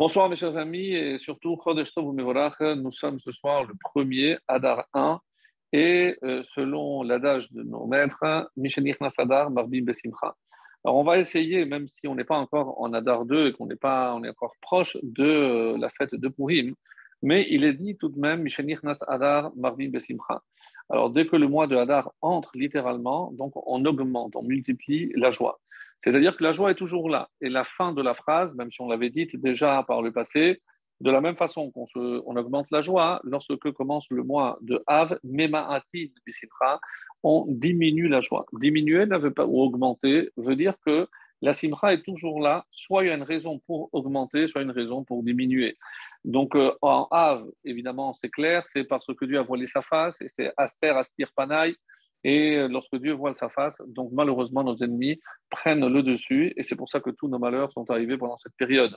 Bonsoir mes chers amis et surtout nous sommes ce soir le premier Adar 1 et euh, selon l'adage de nos maîtres, Mishenich Nasadar Marbim Besimcha. Alors on va essayer, même si on n'est pas encore en Adar 2 et qu'on n'est pas, on est encore proche de euh, la fête de Purim, mais il est dit tout de même Mishenich Nasadar Marbim Besimcha. Alors dès que le mois de Hadar entre littéralement, donc on augmente, on multiplie la joie. C'est-à-dire que la joie est toujours là. Et la fin de la phrase, même si on l'avait dite déjà par le passé, de la même façon qu'on on augmente la joie, lorsque commence le mois de Av, Mema'atin Bisitra, on diminue la joie. Diminuer ne veut pas, ou augmenter veut dire que la simra est toujours là, soit il y a une raison pour augmenter, soit une raison pour diminuer. Donc euh, en Av, évidemment, c'est clair, c'est parce que Dieu a voilé sa face, et c'est Aster, Astir, Panaï, et euh, lorsque Dieu voile sa face, donc malheureusement, nos ennemis prennent le dessus, et c'est pour ça que tous nos malheurs sont arrivés pendant cette période.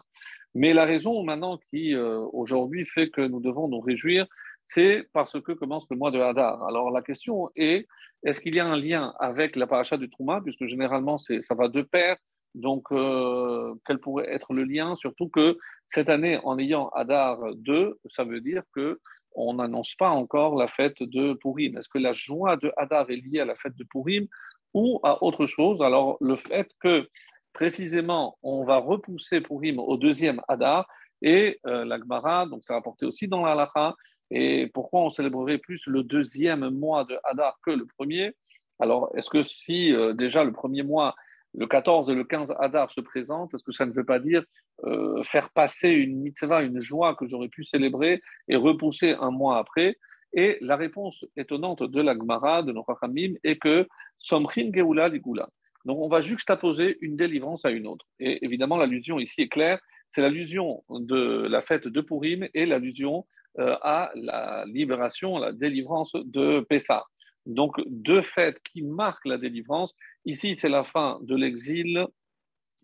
Mais la raison maintenant qui, euh, aujourd'hui, fait que nous devons nous réjouir, c'est parce que commence le mois de Hadar. Alors la question est, est-ce qu'il y a un lien avec la paracha du Trouma, puisque généralement ça va de pair, donc euh, quel pourrait être le lien? Surtout que cette année, en ayant Hadar 2, ça veut dire que on n'annonce pas encore la fête de Purim. Est-ce que la joie de Hadar est liée à la fête de Purim ou à autre chose? Alors, le fait que précisément on va repousser Purim au deuxième Hadar et euh, la Gemara, donc c'est rapporté aussi dans la Lacha, et pourquoi on célébrerait plus le deuxième mois de Hadar que le premier? Alors, est-ce que si euh, déjà le premier mois le 14 et le 15 Hadar se présentent, est-ce que ça ne veut pas dire euh, faire passer une mitzvah, une joie que j'aurais pu célébrer et repousser un mois après? Et la réponse étonnante de la Gemara, de nos Chachamim, est que Somrin Geoula Ligula. Donc on va juxtaposer une délivrance à une autre. Et évidemment, l'allusion ici est claire, c'est l'allusion de la fête de Purim et l'allusion euh, à la libération, la délivrance de Pessah. Donc deux fêtes qui marquent la délivrance Ici, c'est la fin de l'exil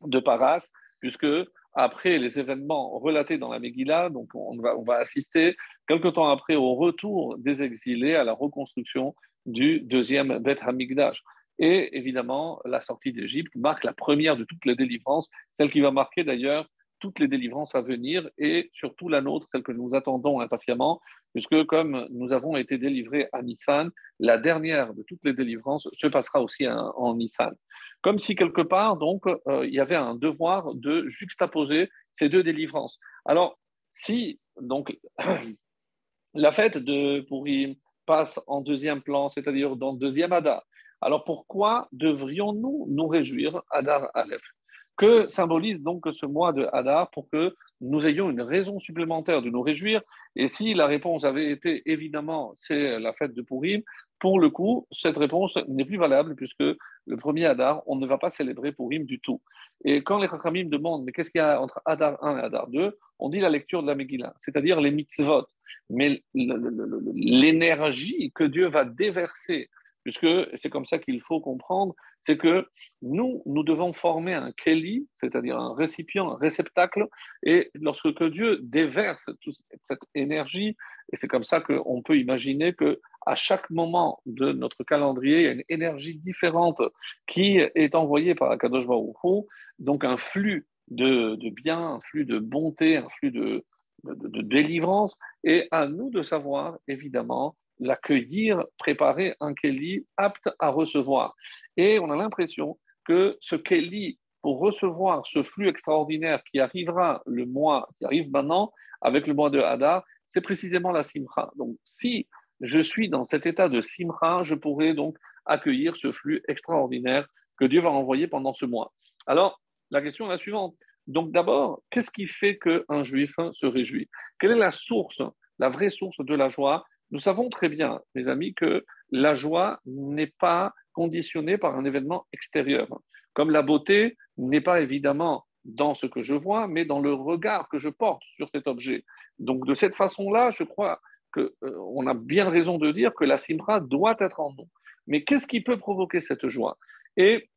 de Paras, puisque après les événements relatés dans la Megillah, donc on va, assister quelque temps après au retour des exilés à la reconstruction du deuxième Beth Hamikdash. Et évidemment, la sortie d'Égypte marque la première de toutes les délivrances, celle qui va marquer d'ailleurs toutes les délivrances à venir et surtout la nôtre, celle que nous attendons impatiemment, puisque comme nous avons été délivrés à Nissan, la dernière de toutes les délivrances se passera aussi en Nissan. Comme si quelque part, donc, euh, il y avait un devoir de juxtaposer ces deux délivrances. Alors, si donc la fête de Purim passe en deuxième plan, c'est-à-dire dans le deuxième Adar, alors pourquoi devrions-nous nous réjouir Adar Aleph? Que symbolise donc ce mois de Hadar pour que nous ayons une raison supplémentaire de nous réjouir Et si la réponse avait été évidemment c'est la fête de Purim, pour le coup, cette réponse n'est plus valable puisque le premier Hadar, on ne va pas célébrer Purim du tout. Et quand les Chachamim demandent mais qu'est-ce qu'il y a entre Hadar 1 et Hadar 2, on dit la lecture de la Megillah, c'est-à-dire les mitzvot. Mais l'énergie que Dieu va déverser puisque c'est comme ça qu'il faut comprendre, c'est que nous, nous devons former un keli, c'est-à-dire un récipient, un réceptacle, et lorsque que Dieu déverse toute cette énergie, et c'est comme ça qu'on peut imaginer que à chaque moment de notre calendrier, il y a une énergie différente qui est envoyée par Akadosh Baruch donc un flux de, de bien, un flux de bonté, un flux de, de, délivrance, et à nous de savoir, évidemment, l'accueillir, préparer un Kelly apte à recevoir. Et on a l'impression que ce Kelly, pour recevoir ce flux extraordinaire qui arrivera le mois, qui arrive maintenant avec le mois de Hadar, c'est précisément la Simcha. Donc, si je suis dans cet état de Simcha, je pourrai donc accueillir ce flux extraordinaire que Dieu va envoyer pendant ce mois. Alors, la question est la suivante. Donc, d'abord, qu'est-ce qui fait qu'un juif se réjouit? Quelle est la source, la vraie source de la joie? Nous savons très bien, mes amis, que la joie n'est pas conditionnée par un événement extérieur. Comme la beauté n'est pas évidemment dans ce que je vois, mais dans le regard que je porte sur cet objet. Donc de cette façon-là, je crois qu'on euh, a bien raison de dire que la simra doit être en nous. Mais qu'est-ce qui peut provoquer cette joie? Et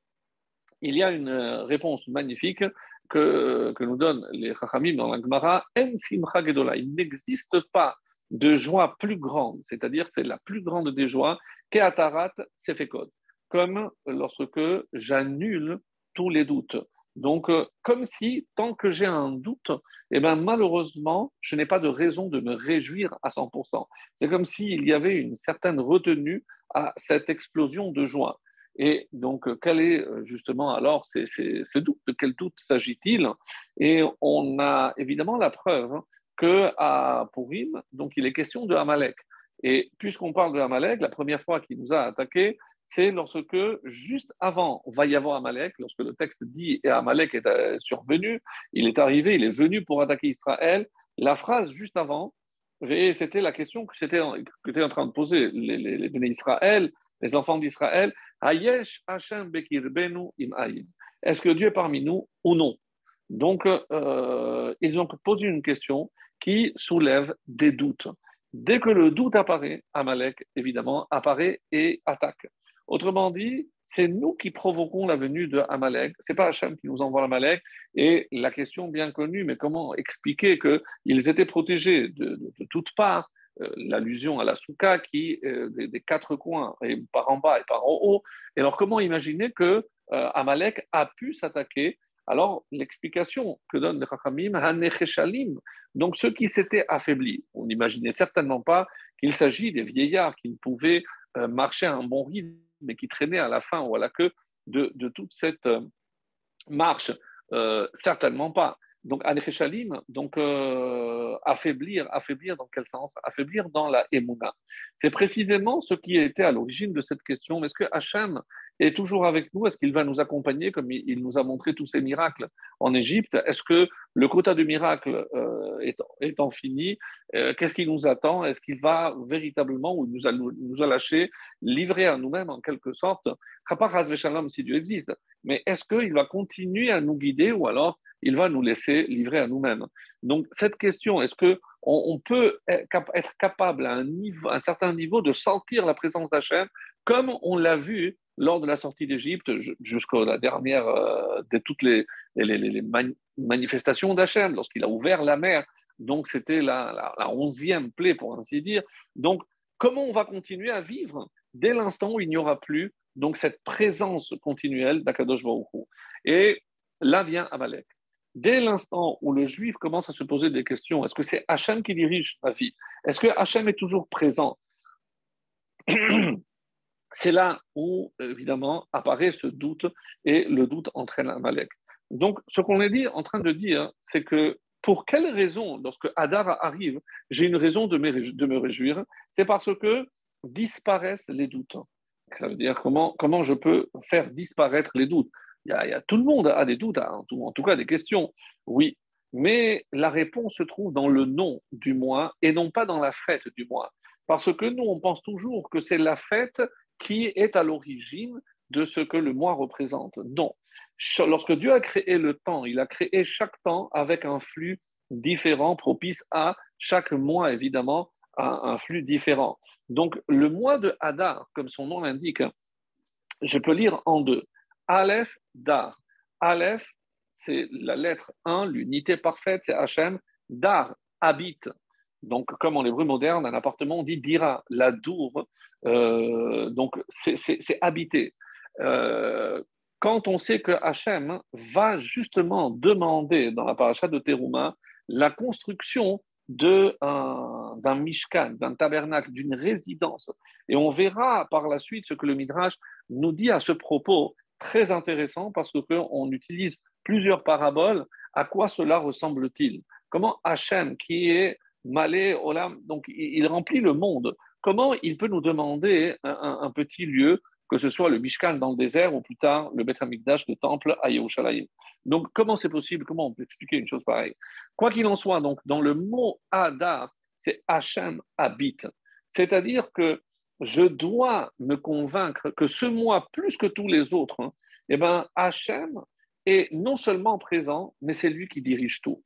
il y a une euh, réponse magnifique que, que nous donnent les Chachamim dans la Gemara, En simra gedola. Il n'existe pas de joie plus grande, c'est-à-dire c'est la plus grande des joies, qu'Atarat Sefekot, comme lorsque j'annule tous les doutes. Donc, euh, comme si, tant que j'ai un doute, eh ben, malheureusement, je n'ai pas de raison de me réjouir à 100%. C'est comme s'il y avait une certaine retenue à cette explosion de joie. Et donc, euh, quel est euh, justement alors ce doute? De quel doute s'agit-il? Et on a évidemment la preuve que à donc il est question de Amalek. Et puisqu'on parle de Amalek, la première fois qu'il nous a attaqué, c'est lorsque, juste avant va y avoir Amalek, lorsque le texte dit et Amalek est euh, survenu, il est arrivé, il est venu pour attaquer Israël. La phrase juste avant, c'était la question que j'étais en, train de poser les, les Israël, les enfants d'Israël, Hayesh Hashem Bekirbenu im Est-ce que Dieu est parmi nous ou non? Donc, euh, ils ont posé une question qui soulève des doutes. Dès que le doute apparaît, Amalek, évidemment, apparaît et attaque. Autrement dit, c'est nous qui provoquons la venue de Amalek. C'est pas Hachem qui nous envoie Amalek. Et la question bien connue, mais comment expliquer qu'ils étaient protégés de, toutes parts? Euh, L'allusion à la souka qui euh, des, quatre coins, et par en bas et par en haut. Et alors, comment imaginer que euh, Amalek a pu s'attaquer? Alors, l'explication que donne le Chachamim, Hanecheshalim, donc ceux qui s'étaient affaiblis, on n'imaginait certainement pas qu'il s'agit des vieillards qui ne pouvaient marcher à un bon rythme mais qui traînait à la fin ou à la queue de, toute cette euh, marche euh, Certainement pas. Donc, donc euh, affaiblir, affaiblir dans quel sens? Affaiblir dans la Emouna. C'est précisément ce qui était à l'origine de cette question. Est-ce que Hachem est toujours avec nous Est-ce qu'il va nous accompagner comme il nous a montré tous ces miracles en Égypte? Est-ce que le quota de miracles euh, étant, fini, euh, qu'est-ce qui nous attend? Est-ce qu'il va véritablement, ou nous a, nous a lâché, livrer à nous-mêmes en quelque sorte? Si Dieu existe, mais est-ce qu'il va continuer à nous guider ou alors il va nous laisser livrer à nous-mêmes? Donc, cette question, est-ce qu'on on peut être capable à un, niveau, un certain niveau de sentir la présence d'Hachem comme on l'a vu lors de la sortie d'Égypte jusqu'à la dernière euh, de toutes les, manifestations d'Hachem, lorsqu'il a ouvert la mer. Donc, c'était la, onzième plaie, pour ainsi dire. Donc, comment on va continuer à vivre? Dès l'instant où il n'y aura plus donc cette présence continuelle d'Akadosh Baruch Et là vient Amalek. Dès l'instant où le juif commence à se poser des questions, est-ce que c'est Hachem qui dirige ma vie? Est-ce que Hachem est toujours présent? C'est là où, évidemment, apparaît ce doute et le doute entraîne Amalek. Donc, ce qu'on est dit, en train de dire, c'est que pour quelle raison, lorsque Hadar arrive, j'ai une raison de me réjouir C'est parce que disparaissent les doutes. Ça veut dire comment, comment je peux faire disparaître les doutes il y, a, tout le monde a des doutes, hein, en tout, cas des questions. Oui, mais la réponse se trouve dans le nom du mois et non pas dans la fête du mois. Parce que nous, on pense toujours que c'est la fête qui est à l'origine de ce que le mois représente. Non. Lorsque Dieu a créé le temps, il a créé chaque temps avec un flux différent, propice à chaque mois, évidemment, à un flux différent. Donc, le mois de Hadar, comme son nom l'indique, je peux lire en deux. Aleph, Dar. Aleph, c'est la lettre 1, l'unité parfaite, c'est Hachem. Dar, habite. Donc, comme en hébreu moderne, un appartement, on dit dira, la dour. Euh, donc, c'est habité. Euh, quand on sait que Hachem va justement demander dans la paracha de Teruma la construction d'un mishkan, d'un tabernacle, d'une résidence. Et on verra par la suite ce que le Midrash nous dit à ce propos très intéressant parce qu'on utilise plusieurs paraboles. À quoi cela ressemble-t-il? Comment Hachem, qui est Malé Olam, donc il remplit le monde, comment il peut nous demander un, petit lieu, que ce soit le Mishkan dans le désert ou plus tard le Beth Amikdash, le temple à Yerushalayim? Donc comment c'est possible? Comment on peut expliquer une chose pareille? Quoi qu'il en soit, donc dans le mot Adar, c'est Hachem habite. C'est-à-dire que je dois me convaincre que ce mois, plus que tous les autres, hein, eh ben, Hachem est non seulement présent, mais c'est lui qui dirige tout.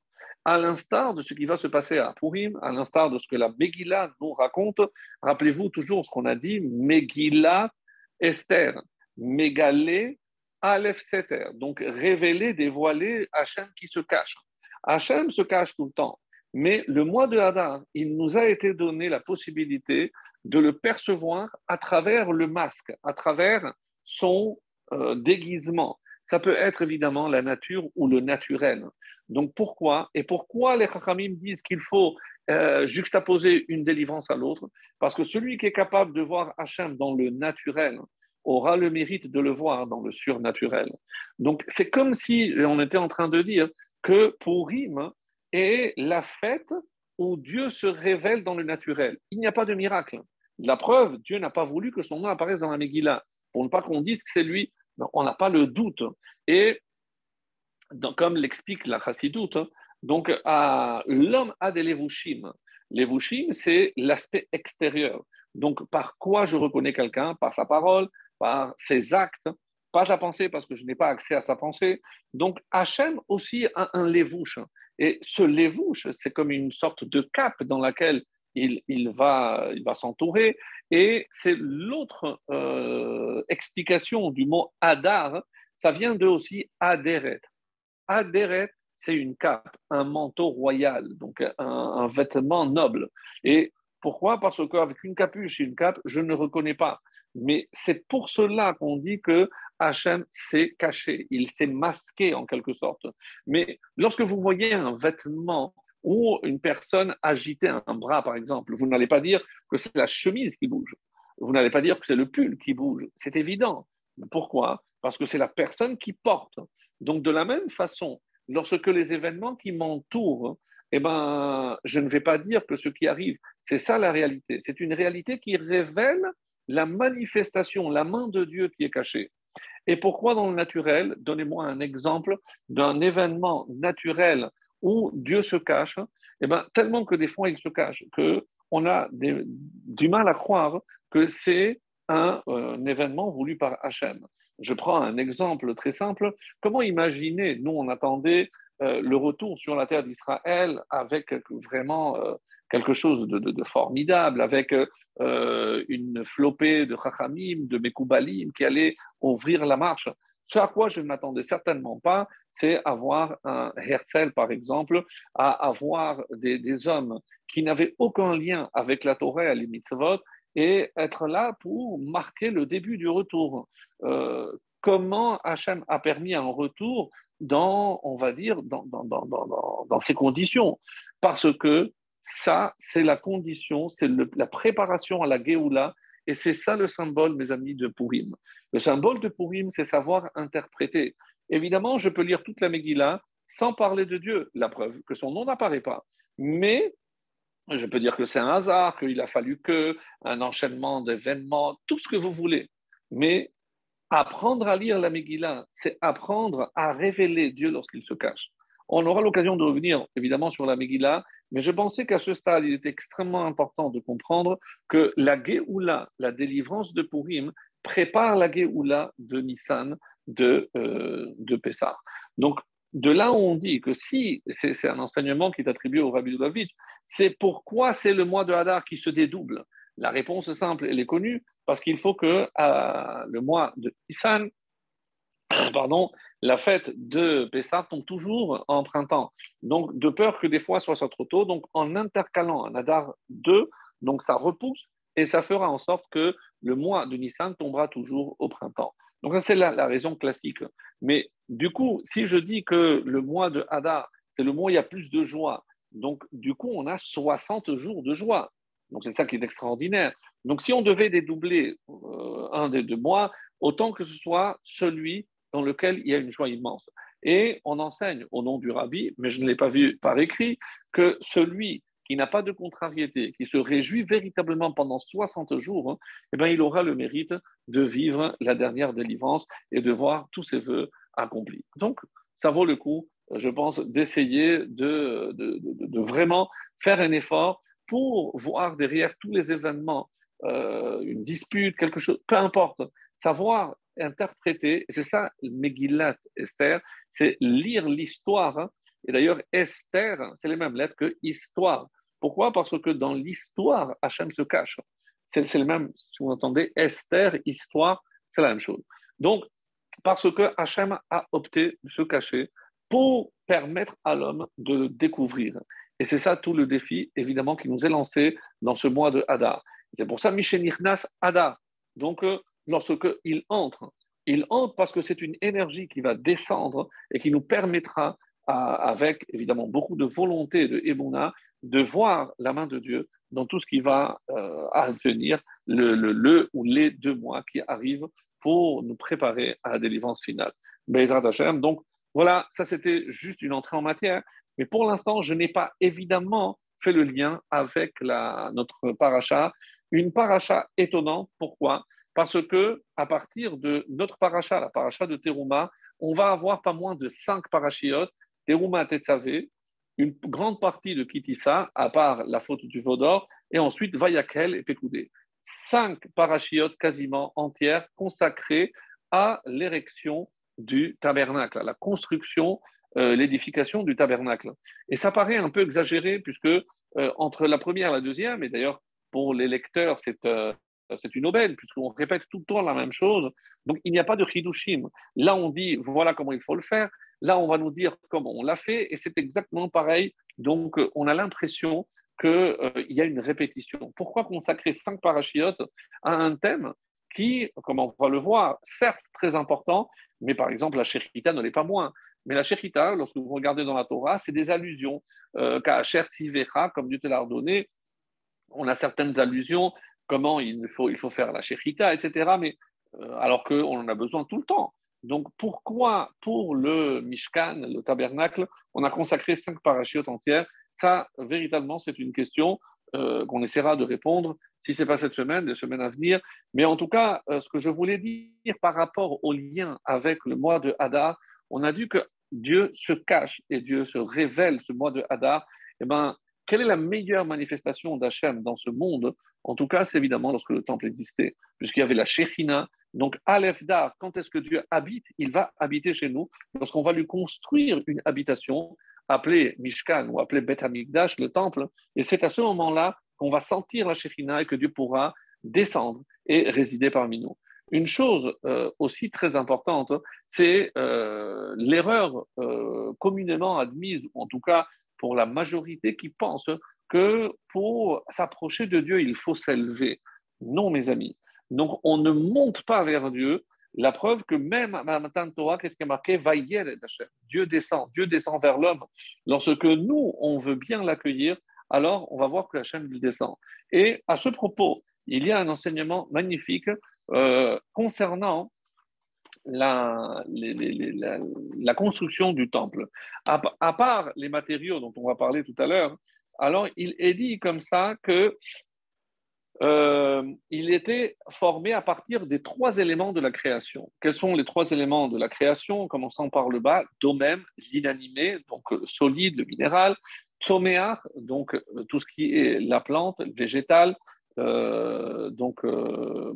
À l'instar de ce qui va se passer à Purim, à l'instar de ce que la Megillah nous raconte, rappelez-vous toujours ce qu'on a dit Megillah Esther, Megalé Aleph Seter, donc révéler, dévoiler Hachem qui se cache. Hachem se cache tout le temps, mais le mois de Hadar, il nous a été donné la possibilité de le percevoir à travers le masque, à travers son euh, déguisement. ça peut être évidemment la nature ou le naturel. Donc pourquoi Et pourquoi les Chachamim disent qu'il faut euh, juxtaposer une délivrance à l'autre? Parce que celui qui est capable de voir Hachem dans le naturel aura le mérite de le voir dans le surnaturel. Donc c'est comme si on était en train de dire que Purim est la fête où Dieu se révèle dans le naturel. Il n'y a pas de miracle. La preuve, Dieu n'a pas voulu que son nom apparaisse dans la Megillah, pour ne pas qu'on dise que c'est lui. On n'a pas le doute. Et comme l'explique la Chassidoute, donc l'homme a des levushim. Levushim, c'est l'aspect extérieur. Donc par quoi je reconnais quelqu'un? Par sa parole, par ses actes, pas sa pensée parce que je n'ai pas accès à sa pensée. Donc Hachem aussi a un levouche. Et ce levouche, c'est comme une sorte de cape dans laquelle il, va, s'entourer. Et c'est l'autre euh, explication du mot Adar, ça vient de aussi Aderet. Aderet, c'est une cape, un manteau royal, donc un, vêtement noble. Et pourquoi? Parce qu'avec une capuche et une cape, je ne reconnais pas. Mais c'est pour cela qu'on dit que Hachem s'est caché, il s'est masqué en quelque sorte. Mais lorsque vous voyez un vêtement ou une personne agiter un bras, par exemple, vous n'allez pas dire que c'est la chemise qui bouge. Vous n'allez pas dire que c'est le pull qui bouge. C'est évident. Pourquoi? Parce que c'est la personne qui porte. Donc, de la même façon, lorsque les événements qui m'entourent, eh ben, je ne vais pas dire que ce qui arrive, c'est ça la réalité. C'est une réalité qui révèle la manifestation, la main de Dieu qui est cachée. Et pourquoi dans le naturel? Donnez-moi un exemple d'un événement naturel où Dieu se cache. Eh ben, tellement que des fois il se cache qu'on a du mal à croire que c'est un, un, événement voulu par Hachem. Je prends un exemple très simple. Comment imaginer, nous on attendait euh, le retour sur la terre d'Israël avec vraiment euh, quelque chose de, formidable, avec euh, une flopée de Chachamim, de Mekoubalim qui allait ouvrir la marche? Ce à quoi je ne m'attendais certainement pas, c'est avoir un Herzl, par exemple, à avoir des, des hommes qui n'avaient aucun lien avec la Torah et les mitzvot, et être là pour marquer le début du retour. Euh, comment Hachem a permis un retour dans, on va dire, dans, dans, dans, dans ces conditions? Parce que ça, c'est la condition, c'est la préparation à la Géoula, et c'est ça le symbole, mes amis, de Purim. Le symbole de Purim, c'est savoir interpréter. Évidemment, je peux lire toute la Megillah sans parler de Dieu, la preuve que son nom n'apparaît pas. Mais je peux dire que c'est un hasard, qu'il a fallu que un enchaînement d'événements, tout ce que vous voulez. Mais apprendre à lire la Megillah, c'est apprendre à révéler Dieu lorsqu'il se cache. On aura l'occasion de revenir évidemment sur la Megillah, mais je pensais qu'à ce stade, il est extrêmement important de comprendre que la Géoula, la délivrance de Purim, prépare la Géoula de Nissan, de, euh, de Pessah. Donc, de là où on dit que si, c'est un enseignement qui est attribué au Rabbi David, c'est pourquoi c'est le mois de Hadar qui se dédouble. La réponse simple, elle est connue, parce qu'il faut que le mois de Issan, pardon, la fête de Pessah tombe toujours en printemps. Donc, de peur que des fois ce soit trop tôt, donc en intercalant un Hadar 2, donc ça repousse et ça fera en sorte que le mois de Nissan tombera toujours au printemps. Donc, ça, c'est la, raison classique. Mais du coup, si je dis que le mois de Hadar, c'est le mois où il y a plus de joie, donc, du coup, on a 60 jours de joie. Donc, c'est ça qui est extraordinaire. Donc, si on devait dédoubler euh, un des deux mois, autant que ce soit celui dans lequel il y a une joie immense. Et on enseigne au nom du rabbi, mais je ne l'ai pas vu par écrit, que celui qui n'a pas de contrariété, qui se réjouit véritablement pendant 60 jours, hein, eh bien, il aura le mérite de vivre la dernière délivrance et de voir tous ses voeux accomplis. Donc, ça vaut le coup je pense, d'essayer de, vraiment faire un effort pour voir derrière tous les événements, euh, une dispute, quelque chose, peu importe, savoir interpréter, c'est ça, Megillat Esther, c'est lire l'histoire. Hein. Et d'ailleurs, Esther, c'est les mêmes lettres que histoire. Pourquoi? Parce que dans l'histoire, Hachem se cache. C'est le même, si vous entendez, Esther, histoire, c'est la même chose. Donc, parce que Hachem a opté de se cacher, pour permettre à l'homme de le découvrir. Et c'est ça tout le défi, évidemment, qui nous est lancé dans ce mois de Hadar. C'est pour ça, Michel Nirnas Hadar. Donc, euh, lorsque il entre il entre parce que c'est une énergie qui va descendre et qui nous permettra, avec évidemment beaucoup de volonté de Ebuna, de voir la main de Dieu dans tout ce qui va euh, advenir le, ou les deux mois qui arrivent pour nous préparer à la délivrance finale. Donc voilà, ça c'était juste une entrée en matière. Mais pour l'instant, je n'ai pas évidemment fait le lien avec notre paracha. Une paracha étonnante. Pourquoi? Parce que à partir de notre paracha, la paracha de Teruma, on va avoir pas moins de cinq parachiotes. Teruma Tetzavé, une grande partie de Kitissa, à part la faute du Vaudor, et ensuite Vayakel et Pekoudé. Cinq parachiotes quasiment entières consacrées à l'érection du tabernacle, la construction, euh, l'édification du tabernacle. Et ça paraît un peu exagéré, puisque euh, entre la première et la deuxième, et d'ailleurs pour les lecteurs, c'est euh, une aubaine, puisqu'on répète tout le temps la même chose. Donc, il n'y a pas de chidushim. Là, on dit, voilà comment il faut le faire. Là, on va nous dire comment on l'a fait, et c'est exactement pareil. Donc, euh, on a l'impression qu'il euh, y a une répétition. Pourquoi consacrer cinq parachiotes à un thème qui, comme on va le voir, certes très important, mais par exemple, la Shechita ne l'est pas moins. Mais la Shechita, lorsque vous regardez dans la Torah, c'est des allusions. Euh, comme Dieu te l'a ordonné, on a certaines allusions, comment il faut, il faut faire la Shechita, etc. Mais euh, alors qu'on en a besoin tout le temps. Donc pourquoi pour le Mishkan, le tabernacle, on a consacré cinq parachutes entières? Ça, véritablement, c'est une question euh, qu'on essaiera de répondre, si ce n'est pas cette semaine, les semaines à venir. Mais en tout cas, euh, ce que je voulais dire par rapport au lien avec le mois de Hadar, on a vu que Dieu se cache et Dieu se révèle ce mois de Hadar. Eh ben, quelle est la meilleure manifestation d'Hachem dans ce monde? En tout cas, c'est évidemment lorsque le temple existait, puisqu'il y avait la Shechina. Donc, Aleph Dar, quand est-ce que Dieu habite? Il va habiter chez nous lorsqu'on va lui construire une habitation appelée Mishkan ou appelée Bet Hamikdash, le temple. Et c'est à ce moment-là qu'on va sentir la Shechina et que Dieu pourra descendre et résider parmi nous. Une chose euh, aussi très importante, c'est euh, l'erreur euh, communément admise, en tout cas pour la majorité qui pense que pour s'approcher de Dieu, il faut s'élever. Non, mes amis. Donc, on ne monte pas vers Dieu. La preuve que même à Matan Torah, qu'est-ce qui est marqué? Dieu descend, Dieu descend vers l'homme. Lorsque nous, on veut bien l'accueillir, alors on va voir que la chaîne descend. Et à ce propos, il y a un enseignement magnifique euh, concernant la, la, construction du temple. À, part les matériaux dont on va parler tout à l'heure, alors il est dit comme ça que euh, il était formé à partir des trois éléments de la création. Quels sont les trois éléments de la création? Commençant par le bas, domem, l'inanimé, donc euh, solide, le minéral, tsoméar, donc euh, tout ce qui est la plante, le végétal, donc le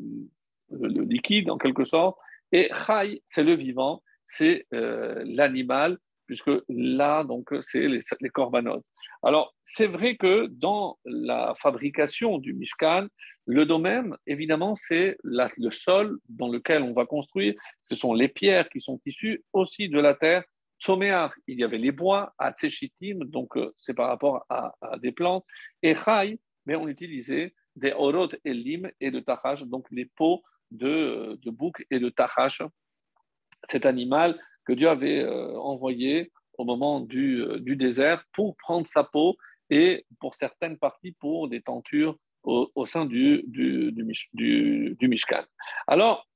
liquide en quelque sorte, et Chai, c'est le vivant, c'est l'animal, puisque là, donc, c'est les, les corbanotes. Alors, c'est vrai que dans la fabrication du Mishkan, le domaine, évidemment, c'est le sol dans lequel on va construire. Ce sont les pierres qui sont issues aussi de la terre. Tsoméar, il y avait les bois, Atsechitim, donc euh, c'est par rapport à, des plantes. Et Chai, mais on utilisait des orot et lim et de tachaj, donc les peaux de, de bouc et de tachash, cet animal que Dieu avait euh, envoyé au moment du, euh, du, désert pour prendre sa peau et pour certaines parties pour des tentures au, sein du, du, du, du, Mishkan. Alors,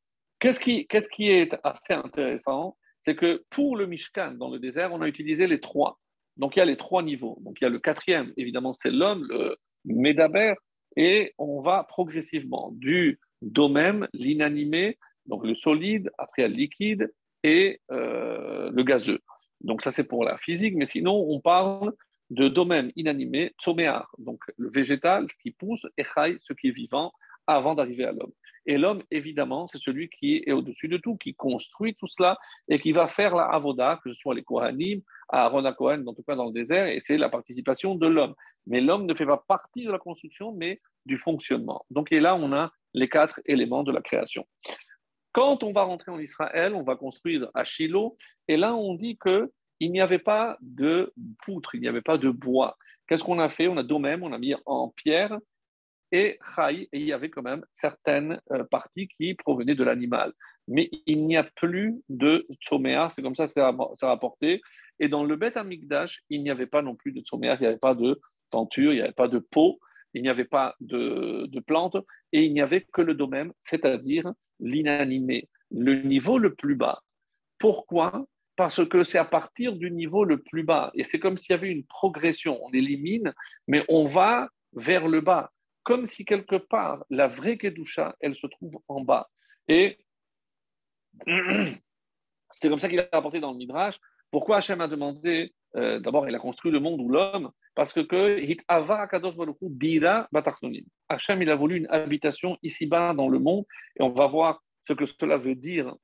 qu'est-ce qui, qu'est-ce qui est assez intéressant C'est que pour le Mishkan dans le désert, on a utilisé les trois. Donc il y a les trois niveaux. Donc il y a le quatrième, évidemment, c'est l'homme, le Médaber, et on va progressivement du Domem, l'inanimé, donc le solide, après le liquide et euh, le gazeux. Donc ça c'est pour la physique, mais sinon on parle de domaine inanimé, tsoméar, donc le végétal, ce qui pousse, et chai, ce qui est vivant, avant d'arriver à l'homme. Et l'homme, évidemment, c'est celui qui est au-dessus de tout, qui construit tout cela et qui va faire la avoda, que ce soit les Kohanim, Aaron à Kohen, en tout cas dans le désert, et c'est la participation de l'homme. Mais l'homme ne fait pas partie de la construction, mais du fonctionnement. Donc, et là, on a les quatre éléments de la création. Quand on va rentrer en Israël, on va construire à Shiloh, et là on dit que il n'y avait pas de poutre, il n'y avait pas de bois. Qu'est-ce qu'on a fait? On a d'eux-mêmes, on a mis en pierre, et et il y avait quand même certaines euh, parties qui provenaient de l'animal. Mais il n'y a plus de Tsoméa, c'est comme ça que c'est rapporté. Et dans le Beth Amikdash, il n'y avait pas non plus de Tsoméa, il n'y avait pas de tenture, il n'y avait pas de peau, il n'y avait pas de, de plantes, et il n'y avait que le domaine, c'est-à-dire l'inanimé, le niveau le plus bas. Pourquoi? Parce que c'est à partir du niveau le plus bas, et c'est comme s'il y avait une progression, on élimine, mais on va vers le bas comme si quelque part la vraie Kedusha, elle se trouve en bas. Et c'est comme ça qu'il a rapporté dans le Midrash. Pourquoi Hachem a demandé, euh, d'abord, il a construit le monde ou l'homme, parce que Hachem, il a voulu une habitation ici-bas dans le monde, et on va voir ce que cela veut dire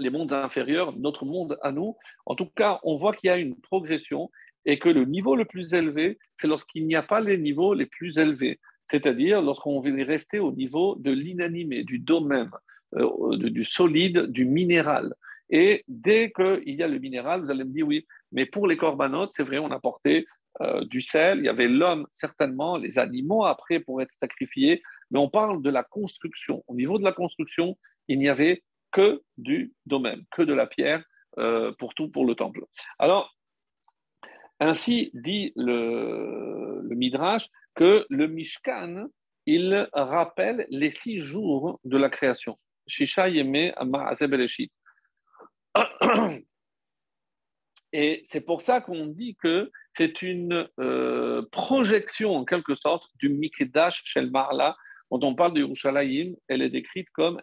les mondes inférieurs, notre monde à nous. En tout cas, on voit qu'il y a une progression et que le niveau le plus élevé, c'est lorsqu'il n'y a pas les niveaux les plus élevés c'est-à-dire lorsqu'on veut rester au niveau de l'inanimé, du domaine, euh, du solide, du minéral. Et dès qu'il y a le minéral, vous allez me dire oui, mais pour les corbanotes, c'est vrai, on a porté euh, du sel, il y avait l'homme certainement, les animaux après pour être sacrifiés, mais on parle de la construction. Au niveau de la construction, il n'y avait que du domaine, que de la pierre euh, pour tout, pour le temple. Alors, ainsi dit le, Midrash, que le Mishkan, il rappelle les six jours de la création. Shisha Bereshit. Et c'est pour ça qu'on dit que c'est une euh, projection en quelque sorte du Mikdash Shel Marla. Quand on parle de Yerushalayim, elle est décrite comme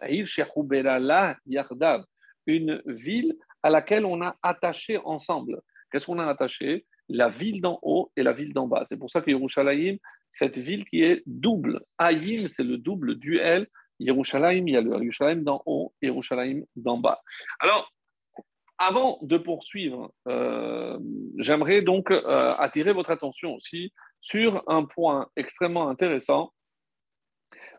Yardav, une ville à laquelle on a attaché ensemble. Qu'est-ce qu'on a attaché? La ville d'en haut et la ville d'en bas. C'est pour ça que Yerushalayim, cette ville qui est double. Aïm, c'est le double duel. Yerushalayim, il y a le Yerushalayim d'en haut et Yerushalayim d'en bas. Alors, avant de poursuivre, euh, j'aimerais donc euh, attirer votre attention aussi sur un point extrêmement intéressant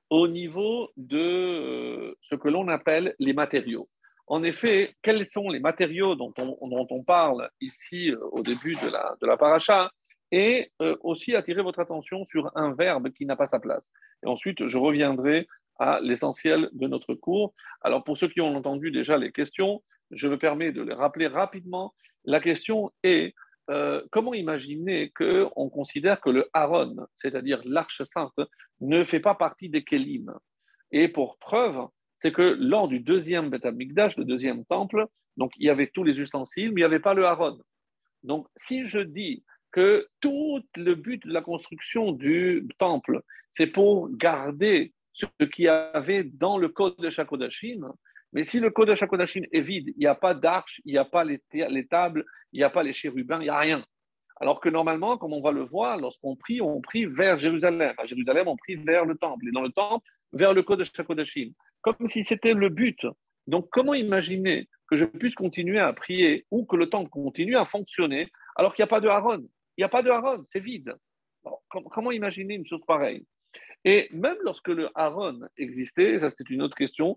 au niveau de euh, ce que l'on appelle les matériaux. En effet, quels sont les matériaux dont on, dont on parle ici au début de la, de la paracha et aussi attirer votre attention sur un verbe qui n'a pas sa place. Et ensuite, je reviendrai à l'essentiel de notre cours. Alors, pour ceux qui ont entendu déjà les questions, je me permets de les rappeler rapidement. La question est euh, comment imaginer qu'on considère que le Aaron, c'est-à-dire l'arche sainte, ne fait pas partie des Kélim Et pour preuve, c'est que lors du deuxième Beth le deuxième temple, donc il y avait tous les ustensiles, mais il n'y avait pas le Aaron. Donc, si je dis que tout le but de la construction du temple, c'est pour garder ce qu'il y avait dans le code de Shakodashim. Mais si le code de Shakodashim est vide, il n'y a pas d'arche, il n'y a pas les, tables, il n'y a pas les chérubins, il n'y a rien. Alors que normalement, comme on va le voir, lorsqu'on prie, on prie vers Jérusalem. À Jérusalem, on prie vers le temple. Et dans le temple, vers le code de Shakodashim. Comme si c'était le but. Donc, comment imaginer que je puisse continuer à prier ou que le temple continue à fonctionner alors qu'il n'y a pas de Aaron il n'y a pas de Aaron, c'est vide. comment imaginer une chose pareille? Et même lorsque le Aaron existait, ça c'est une autre question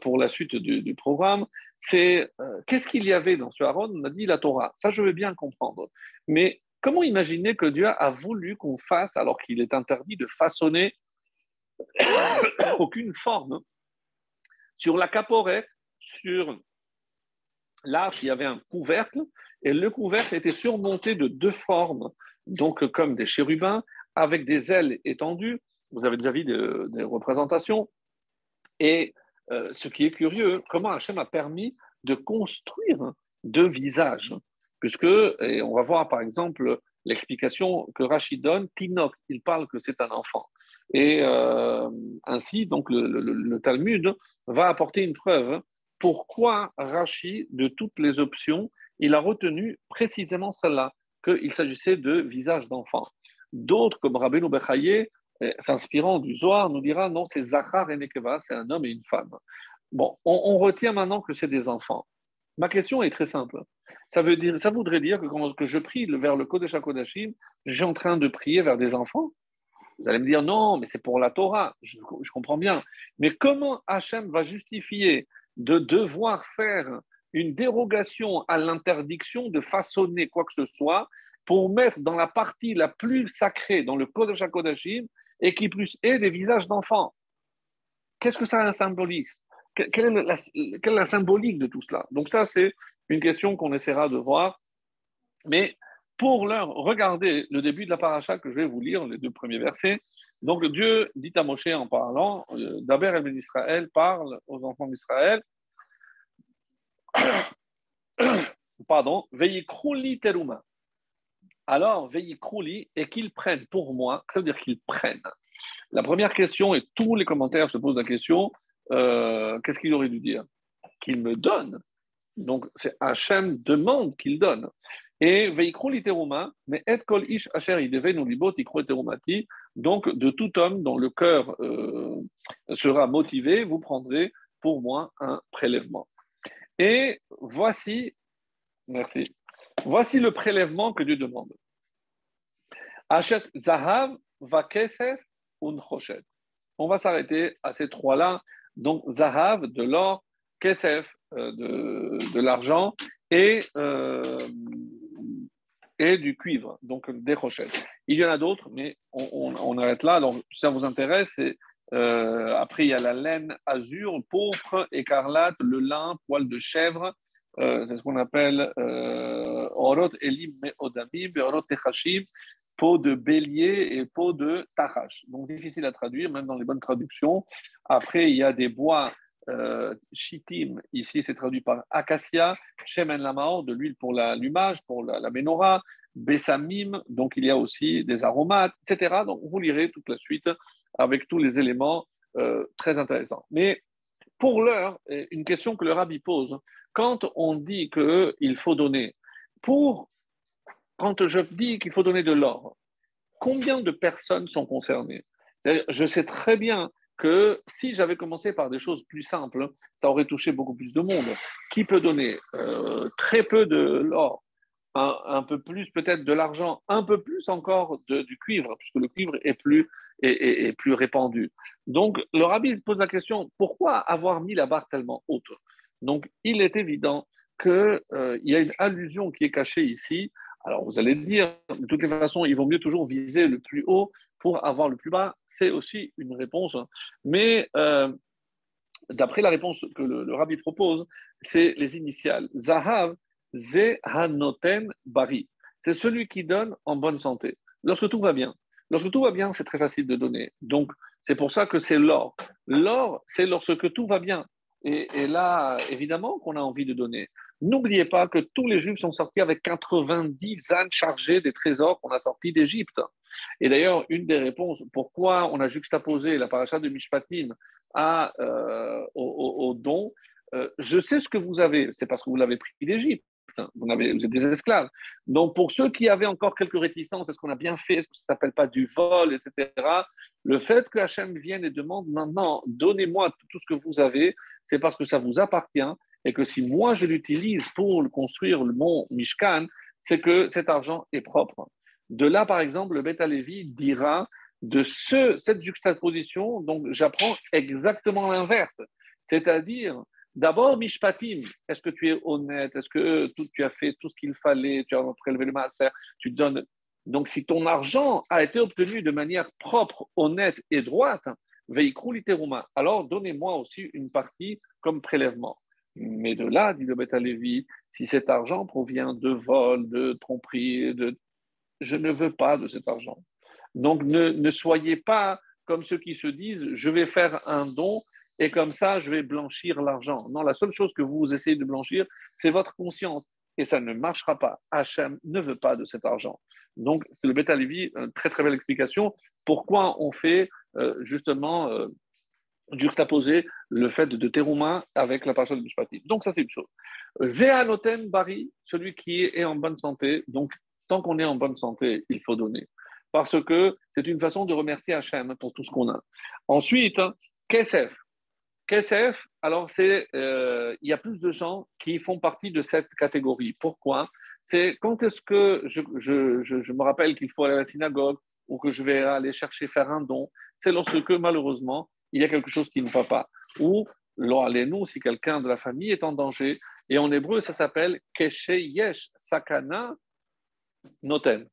pour la suite du, programme, c'est euh, qu'est-ce qu'il y avait dans ce Aaron On a dit la Torah. Ça, je veux bien comprendre. Mais comment imaginer que Dieu a voulu qu'on fasse, alors qu'il est interdit de façonner aucune forme sur la caporette, sur l'arche, il y avait un couvercle, et le couvercle était surmonté de deux formes, donc comme des chérubins, avec des ailes étendues. Vous avez déjà vu des, représentations. Et euh, ce qui est curieux, comment Hachem a permis de construire deux visages, puisque, et on va voir par exemple l'explication que Rachid donne, Tinok, il parle que c'est un enfant. Et euh, ainsi, donc, le, Talmud va apporter une preuve pourquoi Rachid, de toutes les options, il a retenu précisément celle-là, qu'il s'agissait de visage d'enfant. D'autres, comme Rabbeinu Bechaye, s'inspirant du Zohar, nous dira non, c'est Zachar et Nekeva, c'est un homme et une femme. Bon, on, retient maintenant que c'est des enfants. Ma question est très simple. Ça, veut dire, ça voudrait dire que quand que je prie vers le Kodesh HaKodashim, j'ai en train de prier vers des enfants? Vous allez me dire non, mais c'est pour la Torah. Je, je comprends bien. Mais comment Hachem va justifier de devoir faire une dérogation à l'interdiction de façonner quoi que ce soit pour mettre dans la partie la plus sacrée, dans le Kodesh HaKodashim, et qui plus est des visages d'enfants. Qu'est-ce que ça symbolique quelle est, la, quelle est la symbolique de tout cela? Donc ça, c'est une question qu'on essaiera de voir. Mais pour l'heure, regardez le début de la paracha que je vais vous lire, les deux premiers versets. Donc Dieu dit à Moshe en parlant, euh, d'Aber el Israël parle aux enfants d'Israël, pardon, veillez teruma. Alors, veillez et qu'ils prennent pour moi, ça veut dire qu'ils prennent. La première question, et tous les commentaires se posent la question, euh, qu'est-ce qu'il aurait dû dire? Qu'il me donne. Donc, c'est Hachem demande qu'il donne. Et veikru literuma, mais et kol ish asher idevenu libot terumati, donc de tout homme dont le cœur euh, sera motivé, vous prendrez pour moi un prélèvement. Et voici, merci, voici le prélèvement que Dieu demande. Achet zahav un. On va s'arrêter à ces trois-là. Donc, zahav, de l'or, kesef, euh, de, de l'argent, et euh, et du cuivre, donc des rochettes. Il y en a d'autres, mais on, arrête là. Alors, si ça vous intéresse, euh, après, il y a la laine azur, pourpre, écarlate, le lin, poil de chèvre. C'est ce qu'on appelle orot elim meodamim, orot peau de bélier et peau de tachash. Donc, difficile à traduire, même dans les bonnes traductions. Après, il y a des bois euh, Chitim, ici c'est traduit par acacia, Shemen Lamao, de l'huile pour l'allumage, pour la, la menorah, Bessamim, donc il y a aussi des aromates, etc. Donc vous lirez toute la suite avec tous les éléments euh, très intéressants. Mais pour l'heure, une question que le rabbi pose, quand on dit qu'il faut donner, pour, quand je dis qu'il faut donner de l'or, combien de personnes sont concernées? Je sais très bien que si j'avais commencé par des choses plus simples, ça aurait touché beaucoup plus de monde. Qui peut donner euh, très peu de l'or, un, peu plus peut-être de l'argent, un peu plus encore du cuivre, puisque le cuivre est plus, est, plus répandu. Donc le rabbi pose la question, pourquoi avoir mis la barre tellement haute? Donc il est évident qu'il euh, y a une allusion qui est cachée ici. Alors vous allez dire, de toutes les façons, il vaut mieux toujours viser le plus haut pour avoir le plus bas, c'est aussi une réponse. Mais euh, d'après la réponse que le, rabbi propose, c'est les initiales. Zahav, Ze Hanoten Bari. C'est celui qui donne en bonne santé. Lorsque tout va bien. Lorsque tout va bien, c'est très facile de donner. Donc, c'est pour ça que c'est l'or. L'or, c'est lorsque tout va bien. Et, là, évidemment qu'on a envie de donner. N'oubliez pas que tous les Juifs sont sortis avec 90 ânes chargés des trésors qu'on a sortis d'Égypte. Et d'ailleurs, une des réponses, pourquoi on a juxtaposé la paracha de Mishpatim à, euh, au, don, euh, je sais ce que vous avez, c'est parce que vous l'avez pris d'Égypte. Vous, avez, êtes des esclaves. Donc, pour ceux qui avaient encore quelques réticences, est-ce qu'on a bien fait, est-ce que ça ne s'appelle pas du vol, etc., le fait que Hachem vienne et demande maintenant, donnez-moi tout ce que vous avez, c'est parce que ça vous appartient et que si moi je l'utilise pour construire le mont Mishkan, c'est que cet argent est propre. De là, par exemple, le Beth Alevi dira de ce, cette juxtaposition, donc j'apprends exactement l'inverse. C'est-à-dire, d'abord, Mishpatim, est-ce que tu es honnête? Est-ce que tout, tu as fait tout ce qu'il fallait? Tu as prélevé le masser Tu donnes. Donc, si ton argent a été obtenu de manière propre, honnête et droite, alors donnez-moi aussi une partie comme prélèvement. Mais de là, dit le Beth Alevi, si cet argent provient de vol, de tromperie, de je ne veux pas de cet argent. Donc ne, soyez pas comme ceux qui se disent je vais faire un don et comme ça je vais blanchir l'argent. Non, la seule chose que vous essayez de blanchir, c'est votre conscience. Et ça ne marchera pas. Hachem ne veut pas de cet argent. Donc, c'est le Beta Lévi, une très très belle explication. Pourquoi on fait euh, justement euh, juxtaposer le fait de, de avec la personne du Shpati. Donc, ça, c'est une chose. Zéanoten Bari, celui qui est en bonne santé, donc tant qu'on est en bonne santé, il faut donner. Parce que c'est une façon de remercier Hachem pour tout ce qu'on a. Ensuite, Kesef. Kesef, alors euh, il y a plus de gens qui font partie de cette catégorie. Pourquoi? C'est quand est-ce que je, me rappelle qu'il faut aller à la synagogue ou que je vais aller chercher faire un don C'est lorsque malheureusement il y a quelque chose qui ne va pas. Ou nous, si quelqu'un de la famille est en danger, et en hébreu ça s'appelle Keshe Yesh Sakana Noten.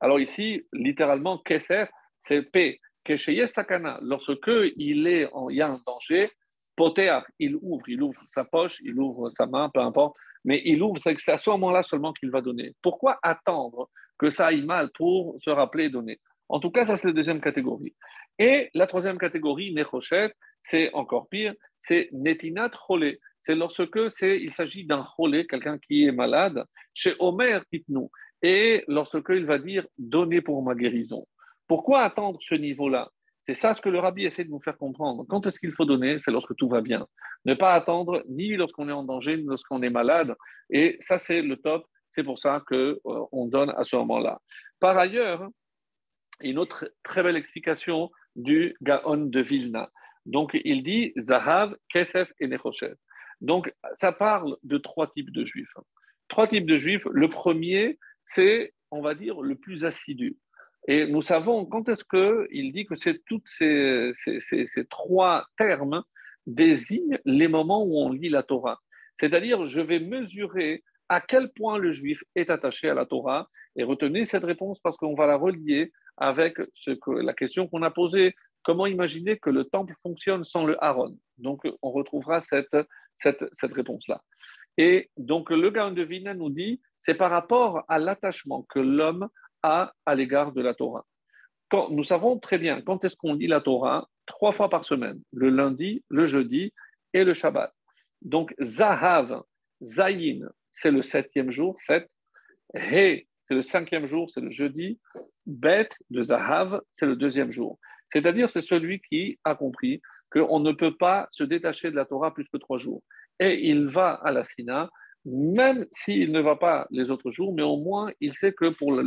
Alors ici, littéralement, Kesef, c'est P. sakana, lorsque il est en, y a un danger, poter, il ouvre, il ouvre sa poche, il ouvre sa main, peu importe, mais il ouvre, c'est à ce moment-là seulement qu'il va donner. Pourquoi attendre que ça aille mal pour se rappeler et donner? En tout cas, ça c'est la deuxième catégorie. Et la troisième catégorie, nechochet, c'est encore pire, c'est netinat cholé. C'est lorsque il s'agit d'un cholé, quelqu'un qui est malade, chez Omer, dites-nous, et lorsque il va dire donnez pour ma guérison. Pourquoi attendre ce niveau-là? C'est ça ce que le rabbi essaie de nous faire comprendre. Quand est-ce qu'il faut donner? C'est lorsque tout va bien. Ne pas attendre ni lorsqu'on est en danger, ni lorsqu'on est malade. Et ça, c'est le top. C'est pour ça qu'on euh, donne à ce moment-là. Par ailleurs, une autre très belle explication du Gaon de Vilna. Donc, il dit Zahav, Kesef et Nechoshev. Donc, ça parle de trois types de juifs. Trois types de juifs. Le premier, c'est, on va dire, le plus assidu. Et nous savons, quand est-ce qu'il dit que ces, trois termes désignent les moments où on lit la Torah. C'est-à-dire, je vais mesurer à quel point le juif est attaché à la Torah et retenez cette réponse parce qu'on va la relier avec la question qu'on a posée. Comment imaginer que le temple fonctionne sans le Aaron Donc, on retrouvera cette réponse-là. Et donc, le Gaon de Vina nous dit c'est par rapport à l'attachement que l'homme à l'égard de la Torah. Quand, nous savons très bien quand est-ce qu'on lit la Torah Trois fois par semaine, le lundi, le jeudi et le Shabbat. Donc, Zahav, Zayin, c'est le septième jour, sept. He, c'est le cinquième jour, c'est le jeudi. Bet de Zahav, c'est le deuxième jour. C'est-à-dire, c'est celui qui a compris qu'on ne peut pas se détacher de la Torah plus que trois jours. Et il va à la Sina même s'il ne va pas les autres jours, mais au moins il sait que pour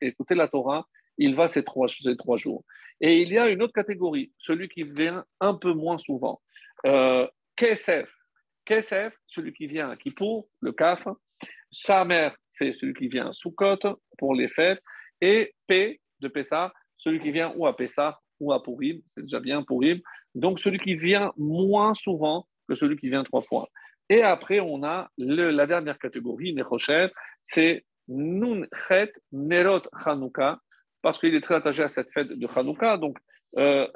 écouter la Torah, il va ces trois, ces trois jours. Et il y a une autre catégorie, celui qui vient un peu moins souvent. Euh, Kesef, celui qui vient à Kippour, le Kaf. Samer, c'est celui qui vient à Sukkot pour les fêtes. Et P de Pessah, celui qui vient ou à Pessah ou à Purim, c'est déjà bien Purim. Donc celui qui vient moins souvent que celui qui vient trois fois. Et après, on a la dernière catégorie, Nechoshet, c'est Nun Chet Nerot Chanukah, parce qu'il est très attaché à cette fête de Chanukah. Donc, euh,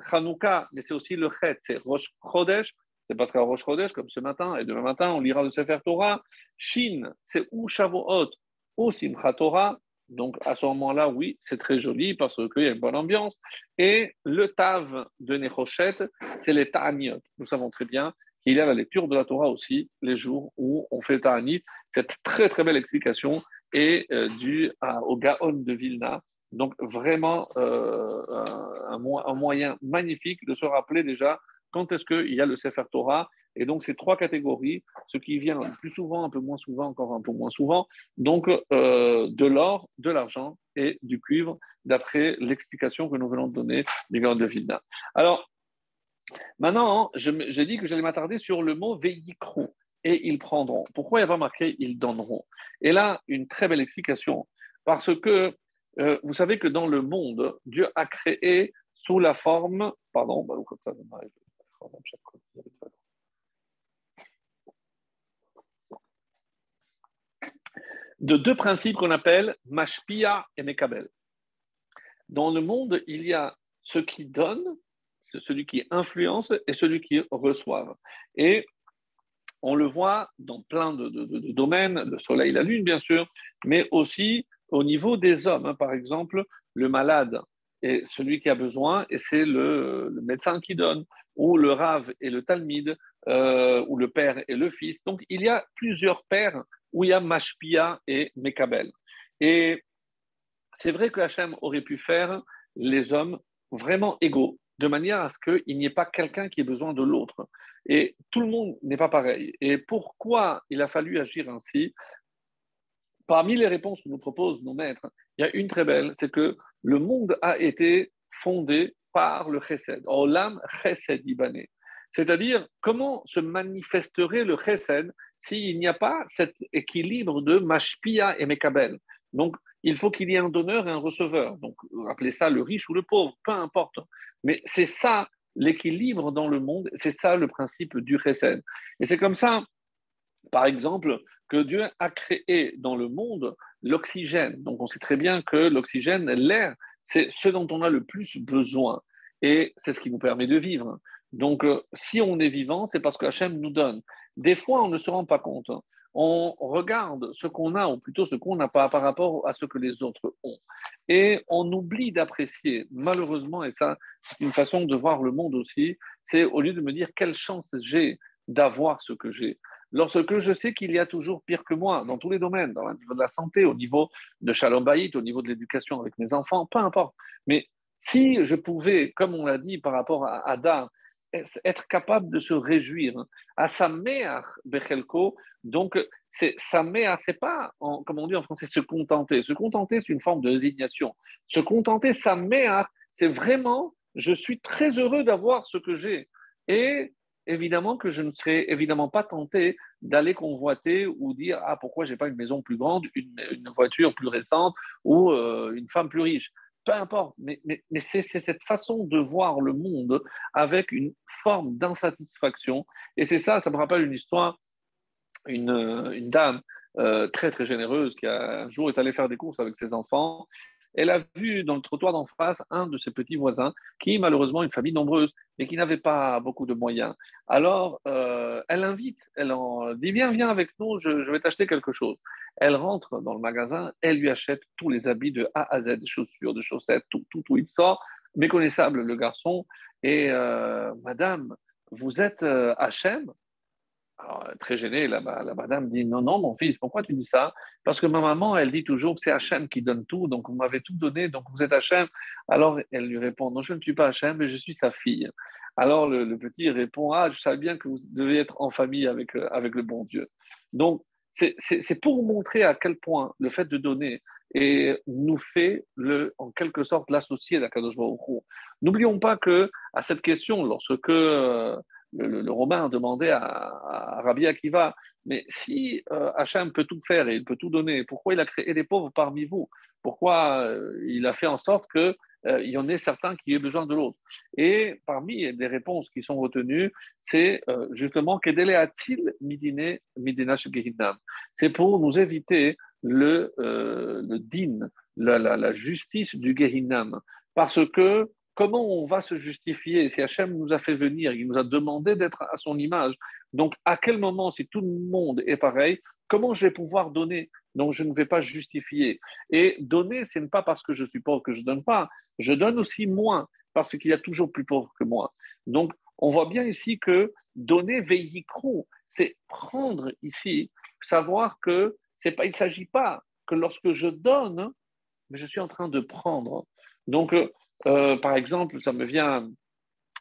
mais c'est aussi le Chet, c'est Rosh Chodesh, c'est parce qu'à Rosh Chodesh, comme ce matin et demain matin, on lira le Sefer Torah. Shin, c'est ou Shavuot, ou Simchat Torah. Donc, à ce moment-là, oui, c'est très joli parce qu'il y a une bonne ambiance. Et le Tav de Nechoshet, c'est les Ta'aniot. Nous savons très bien il y a la lecture de la Torah aussi, les jours où on fait Ta'anit. Cette très très belle explication est euh, due au Gaon de Vilna. Donc vraiment euh, un, moyen magnifique de se rappeler déjà quand est-ce qu'il y a le Sefer Torah. Et donc ces trois catégories, ce qui vient le plus souvent, un peu moins souvent, encore un peu moins souvent, donc euh, de l'or, de l'argent et du cuivre, d'après l'explication que nous venons de donner du Gaon de Vilna. Alors, Maintenant, j'ai dit que j'allais m'attarder sur le mot veillikrou et ils prendront. Pourquoi il n'y a pas marqué ils donneront Et là, une très belle explication. Parce que euh, vous savez que dans le monde, Dieu a créé sous la forme. Bah, de deux principes qu'on appelle mashpia et mekabel. Dans le monde, il y a ce qui donne celui qui influence et celui qui reçoit. Et on le voit dans plein de, domaines, le soleil, la lune, bien sûr, mais aussi au niveau des hommes. Hein. Par exemple, le malade est celui qui a besoin et c'est le, médecin qui donne, ou le rave et le talmide, euh, ou le père et le fils. Donc, il y a plusieurs pères où il y a Mashpia et Mekabel. Et c'est vrai que Hachem aurait pu faire les hommes vraiment égaux, de manière à ce qu'il n'y ait pas quelqu'un qui ait besoin de l'autre. Et tout le monde n'est pas pareil. Et pourquoi il a fallu agir ainsi? Parmi les réponses que nous proposent nos maîtres, il y a une très belle, c'est que le monde a été fondé par le chesed, olam chesed ibané. C'est-à-dire, comment se manifesterait le chesed s'il n'y a pas cet équilibre de mashpia et mekabel? Donc, il faut qu'il y ait un donneur et un receveur. Donc, appelez ça le riche ou le pauvre, peu importe. Mais c'est ça l'équilibre dans le monde, c'est ça le principe du chesed. Et c'est comme ça, par exemple, que Dieu a créé dans le monde l'oxygène. Donc, on sait très bien que l'oxygène, l'air, c'est ce dont on a le plus besoin. et c'est ce qui nous permet de vivre. Donc, euh, si on est vivant, c'est parce que Hachem nous donne. Des fois, on ne se rend pas compte. On regarde ce qu'on a, ou plutôt ce qu'on n'a pas par rapport à ce que les autres ont. Et on oublie d'apprécier, malheureusement, et ça, c'est une façon de voir le monde aussi, c'est au lieu de me dire quelle chance j'ai d'avoir ce que j'ai. Lorsque je sais qu'il y a toujours pire que moi dans tous les domaines, dans le niveau de la santé, au niveau de Shalom Bayit, au niveau de l'éducation avec mes enfants, peu importe. Mais si je pouvais, comme on l'a dit par rapport à Ada, être capable de se réjouir à sa mère, Bechelko, donc c'est sa mère, c'est pas, comme on dit en français, se contenter. Se contenter, c'est une forme de résignation. Se contenter, sa mère, c'est vraiment, je suis très heureux d'avoir ce que j'ai. Et évidemment que je ne serais évidemment pas tenté d'aller convoiter ou dire ah pourquoi j'ai pas une maison plus grande, une, voiture plus récente ou euh, une femme plus riche. Peu importe, mais, c'est cette façon de voir le monde avec une forme d'insatisfaction. Et c'est ça, ça me rappelle une histoire, une, une dame euh, très très généreuse qui un jour est allée faire des courses avec ses enfants elle a vu dans le trottoir d'en face un de ses petits voisins qui, malheureusement, une famille nombreuse, mais qui n'avait pas beaucoup de moyens. Alors, euh, elle invite, elle en dit Viens, viens avec nous, je, vais t'acheter quelque chose. Elle rentre dans le magasin, elle lui achète tous les habits de A à Z, des chaussures, des chaussettes, tout, tout, tout. Il sort, méconnaissable le garçon, et euh, Madame, vous êtes Hachem? Alors, très gênée, la, la, madame dit Non, non, mon fils, pourquoi tu dis ça? Parce que ma maman, elle dit toujours que c'est Hachem qui donne tout, donc vous m'avez tout donné, donc vous êtes Hachem. Alors elle lui répond Non, je ne suis pas Hachem, mais je suis sa fille. Alors le, petit répond Ah, je savais bien que vous devez être en famille avec, euh, avec le bon Dieu. Donc, c'est pour montrer à quel point le fait de donner et nous fait le, en quelque sorte l'associer d'Akadosh Baruch N'oublions pas que à cette question, lorsque euh, le, Romain demandait à, à, Rabbi Akiva, mais si euh, Hachem peut tout faire et il peut tout donner, pourquoi il a créé des pauvres parmi vous? Pourquoi euh, il a fait en sorte qu'il euh, y en ait certains qui aient besoin de l'autre? Et parmi les réponses qui sont retenues, c'est justement Kedele Atil Midine Midina C'est pour nous éviter le, le din, la, la, justice du Gehinam. Parce que comment on va se justifier si Hachem nous a fait venir, il nous a demandé d'être à son image Donc, à quel moment, si tout le monde est pareil, comment je vais pouvoir donner? Donc, je ne vais pas justifier. Et donner, ce n'est pas parce que je suis pauvre que je ne donne pas. Je donne aussi moins parce qu'il y a toujours plus pauvre que moi. Donc, on voit bien ici que donner veillicrou, c'est prendre ici, savoir que c'est pas, il ne s'agit pas que lorsque je donne, mais je suis en train de prendre. Donc, euh, par exemple, ça me vient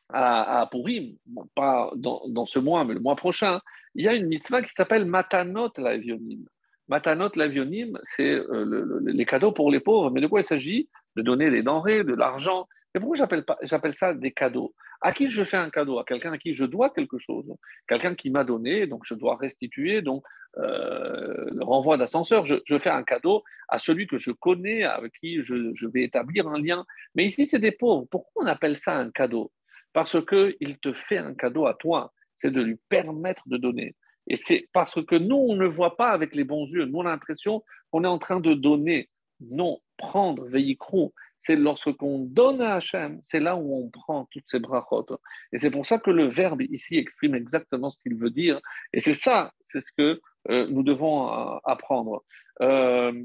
à, à Purim, pas dans, ce mois, mais le mois prochain, il y a une mitzvah qui s'appelle Matanot Lavionim. Matanot Lavionim, c'est euh, les cadeaux pour les pauvres. Mais de quoi il s'agit? De donner des denrées, de l'argent. Et pourquoi j'appelle ça des cadeaux? À qui je fais un cadeau À quelqu'un à qui je dois quelque chose. Quelqu'un qui m'a donné, donc je dois restituer. Donc, euh, le renvoi d'ascenseur, je, fais un cadeau à celui que je connais, avec qui je, vais établir un lien. Mais ici, c'est des pauvres. Pourquoi on appelle ça un cadeau? Parce qu'il te fait un cadeau à toi. C'est de lui permettre de donner. Et c'est parce que nous, on ne voit pas avec les bons yeux. Nous, on a l'impression qu'on est en train de donner. Non, prendre, veillicrou, c'est lorsqu'on donne à Hachem, c'est là où on prend toutes ces brachot. Et c'est pour ça que le verbe ici exprime exactement ce qu'il veut dire. Et c'est ça, c'est ce que euh, nous devons euh, apprendre. Euh,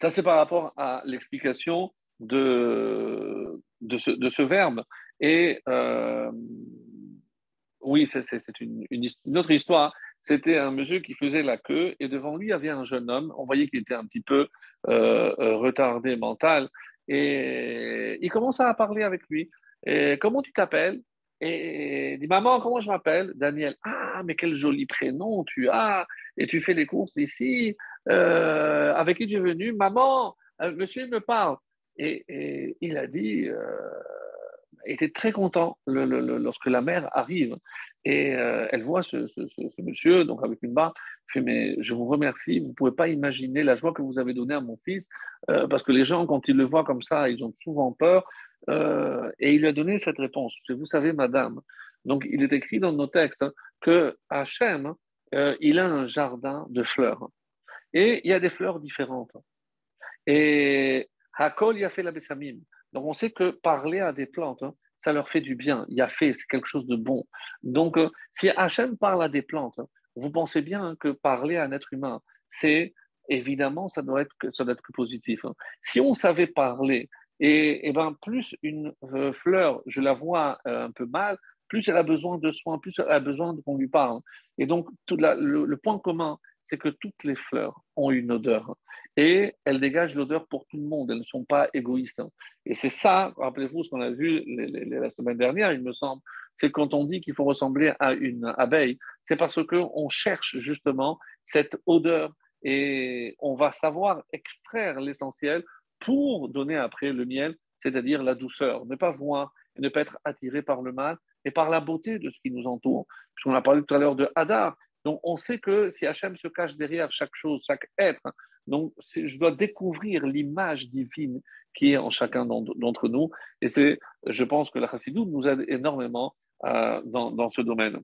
ça, c'est par rapport à l'explication de, de, ce, verbe. Et oui, c'est une, une, autre histoire. C'était un monsieur qui faisait la queue et devant lui il y avait un jeune homme. On voyait qu'il était un petit peu retardé mental. Et il commence à parler avec lui. Comment tu t'appelles? Et il dit Maman, comment je m'appelle? Daniel. Ah, mais quel joli prénom tu as Et tu fais les courses ici. Euh, avec qui tu es venu? Maman, euh, monsieur me parle. Et, il a dit euh, était très content lorsque la mère arrive et elle voit ce, monsieur, donc avec une barbe. fait Mais je vous remercie, vous ne pouvez pas imaginer la joie que vous avez donnée à mon fils, parce que les gens, quand ils le voient comme ça, ils ont souvent peur. Euh, et il lui a donné cette réponse. Vous savez, madame, donc il est écrit dans nos textes hein, que Hachem, euh, il a un jardin de fleurs. Et il y a des fleurs différentes. Et Hakol, il a fait la Bessamim. Donc on sait que parler à des plantes, hein, ça leur fait du bien. Il y a fait, c'est quelque chose de bon. Donc euh, si Hachem parle à des plantes, vous pensez bien que parler à un être humain, c'est évidemment, ça doit être que, ça doit être que positif. Hein. Si on savait parler, et, ben plus une euh, fleur, je la vois euh, un peu mal, plus elle a besoin de soins, plus elle a besoin qu'on lui parle. Et donc, tout le, point commun, c'est que toutes les fleurs ont une odeur et elles dégagent l'odeur pour tout le monde. Elles ne sont pas égoïstes. Et c'est ça, rappelez-vous ce qu'on a vu la semaine dernière, il me semble, c'est quand on dit qu'il faut ressembler à une abeille, c'est parce qu'on cherche justement cette odeur et on va savoir extraire l'essentiel pour donner après le miel, c'est-à-dire la douceur, ne pas voir ne pas être attiré par le mal et par la beauté de ce qui nous entoure. Puisqu'on a parlé tout à l'heure de Hadar, donc on sait que si Hachem se cache derrière chaque chose, chaque être, donc je dois découvrir l'image divine qui est en chacun d'entre nous. Et c'est, je pense que la Chassidou nous aide énormément euh, dans, ce domaine.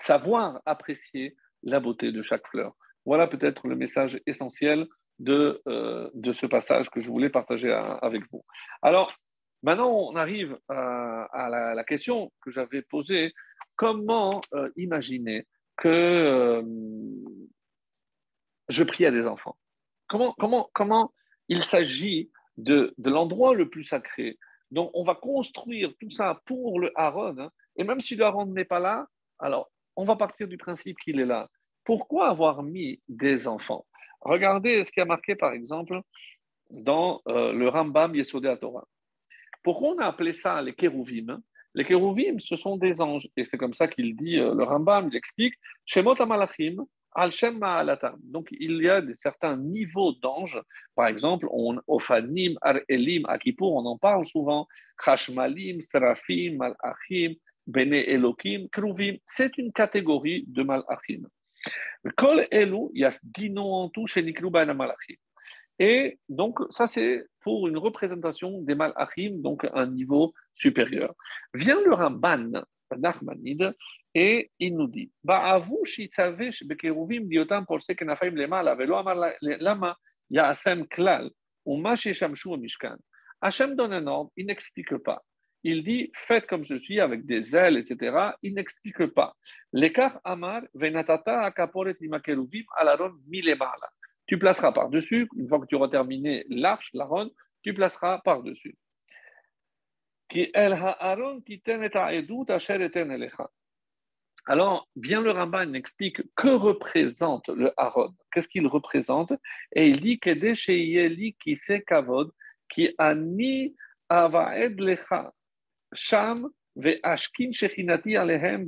Savoir apprécier la beauté de chaque fleur. Voilà peut-être le message essentiel de, euh, de ce passage que je voulais partager avec vous. Alors, maintenant, on arrive à, la, question que j'avais posée. Comment euh, imaginer que euh, je prie à des enfants comment, comment, comment il s'agit de, de l'endroit le plus sacré Donc, on va construire tout ça pour le Aaron. Hein. et même si le Aaron n'est pas là, alors on va partir du principe qu'il est là. Pourquoi avoir mis des enfants? Regardez ce qui a marqué, par exemple, dans euh, le Rambam Yesodé Torah. Pourquoi on a appelé ça les kérouvim Les kérouvim, ce sont des anges. Et c'est comme ça qu'il dit, euh, le Rambam, il explique Shemot Amalachim, al Shem Donc, il y a des, certains niveaux d'anges. Par exemple, on, Ofanim, Ar Elim, Akipour, on en parle souvent. Chashmalim, Serafim, Malachim, Bene Elokim, Kruvim. C'est une catégorie de Malachim. Kol Elu, il y a dix noms en tout chez Malachim. Et donc, ça, c'est pour une représentation des Malachim, donc un niveau supérieur. Vient le Ramban, Nachmanide, et il nous dit. Hachem donne un ordre, il n'explique pas il dit faites comme ceci avec des ailes, etc. Il n'explique pas. L'écart Amar, Venatata Akaporet Imakeruvim Alaron Milemala. Tu placeras par-dessus, une fois que tu auras terminé l'arche, l'aron, tu placeras par-dessus. Alors, bien le Ramban explique que représente le Aaron, qu'est-ce qu'il représente, et il dit qui Kavod, qui ani avaed lecha, Sham alehem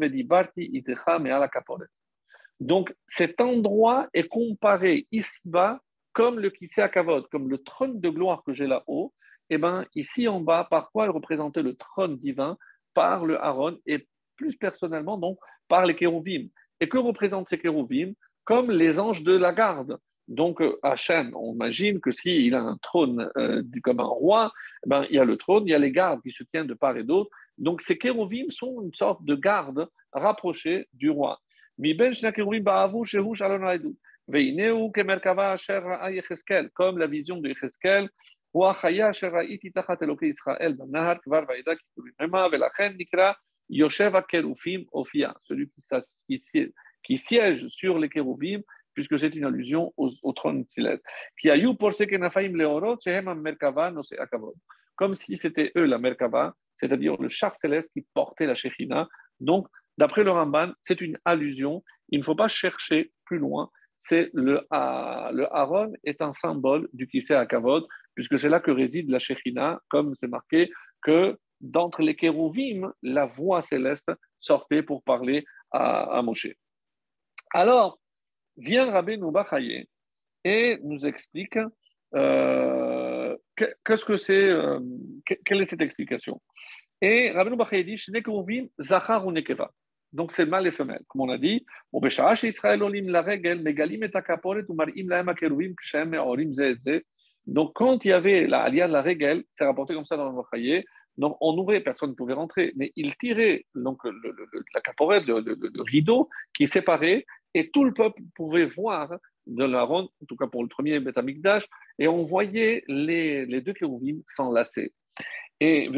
Donc cet endroit est comparé ici-bas comme le Kisei Akavod, comme le trône de gloire que j'ai là-haut. Et eh bien ici en bas, par quoi il représentait le trône divin? Par le Aaron et plus personnellement donc par les kérouvim. Et que représentent ces kérouvim Comme les anges de la garde. Donc, euh, Hachem, on imagine que s'il a un trône euh, comme un roi, eh ben, il y a le trône, il y a les gardes qui se tiennent de part et d'autre. Donc, ces kérouvim sont une sorte de garde rapprochée du roi. Comme la vision de Yecheskel, celui qui siège sur les kérouvim puisque c'est une allusion au, trône céleste. Comme si c'était eux la Merkava, c'est-à-dire le char céleste qui portait la Shekhinah. Donc, d'après le Ramban, c'est une allusion. Il ne faut pas chercher plus loin. C'est le, le Aaron est un symbole du Kisei Akavod, puisque c'est là que réside la Shekhinah, comme c'est marqué que d'entre les kérouvim, la voix céleste sortait pour parler à, à Moshe. Alors, vient Rabbi Noubachaye et nous explique euh, euh, quelle est cette explication? Et Rabbi Noubachaye dit Zachar ou Nekeva. Donc c'est mâle et femelle, comme on a dit. Donc quand il y avait la de la règle, c'est rapporté comme ça dans le Noubachaye, donc on ouvrait, personne ne pouvait rentrer, mais il tirait donc la caporette, le, rideau qui séparait et tout le peuple pouvait voir de la ronde, en tout cas pour le premier Betamikdash, et on voyait les, les deux kérouvim s'enlacer. Et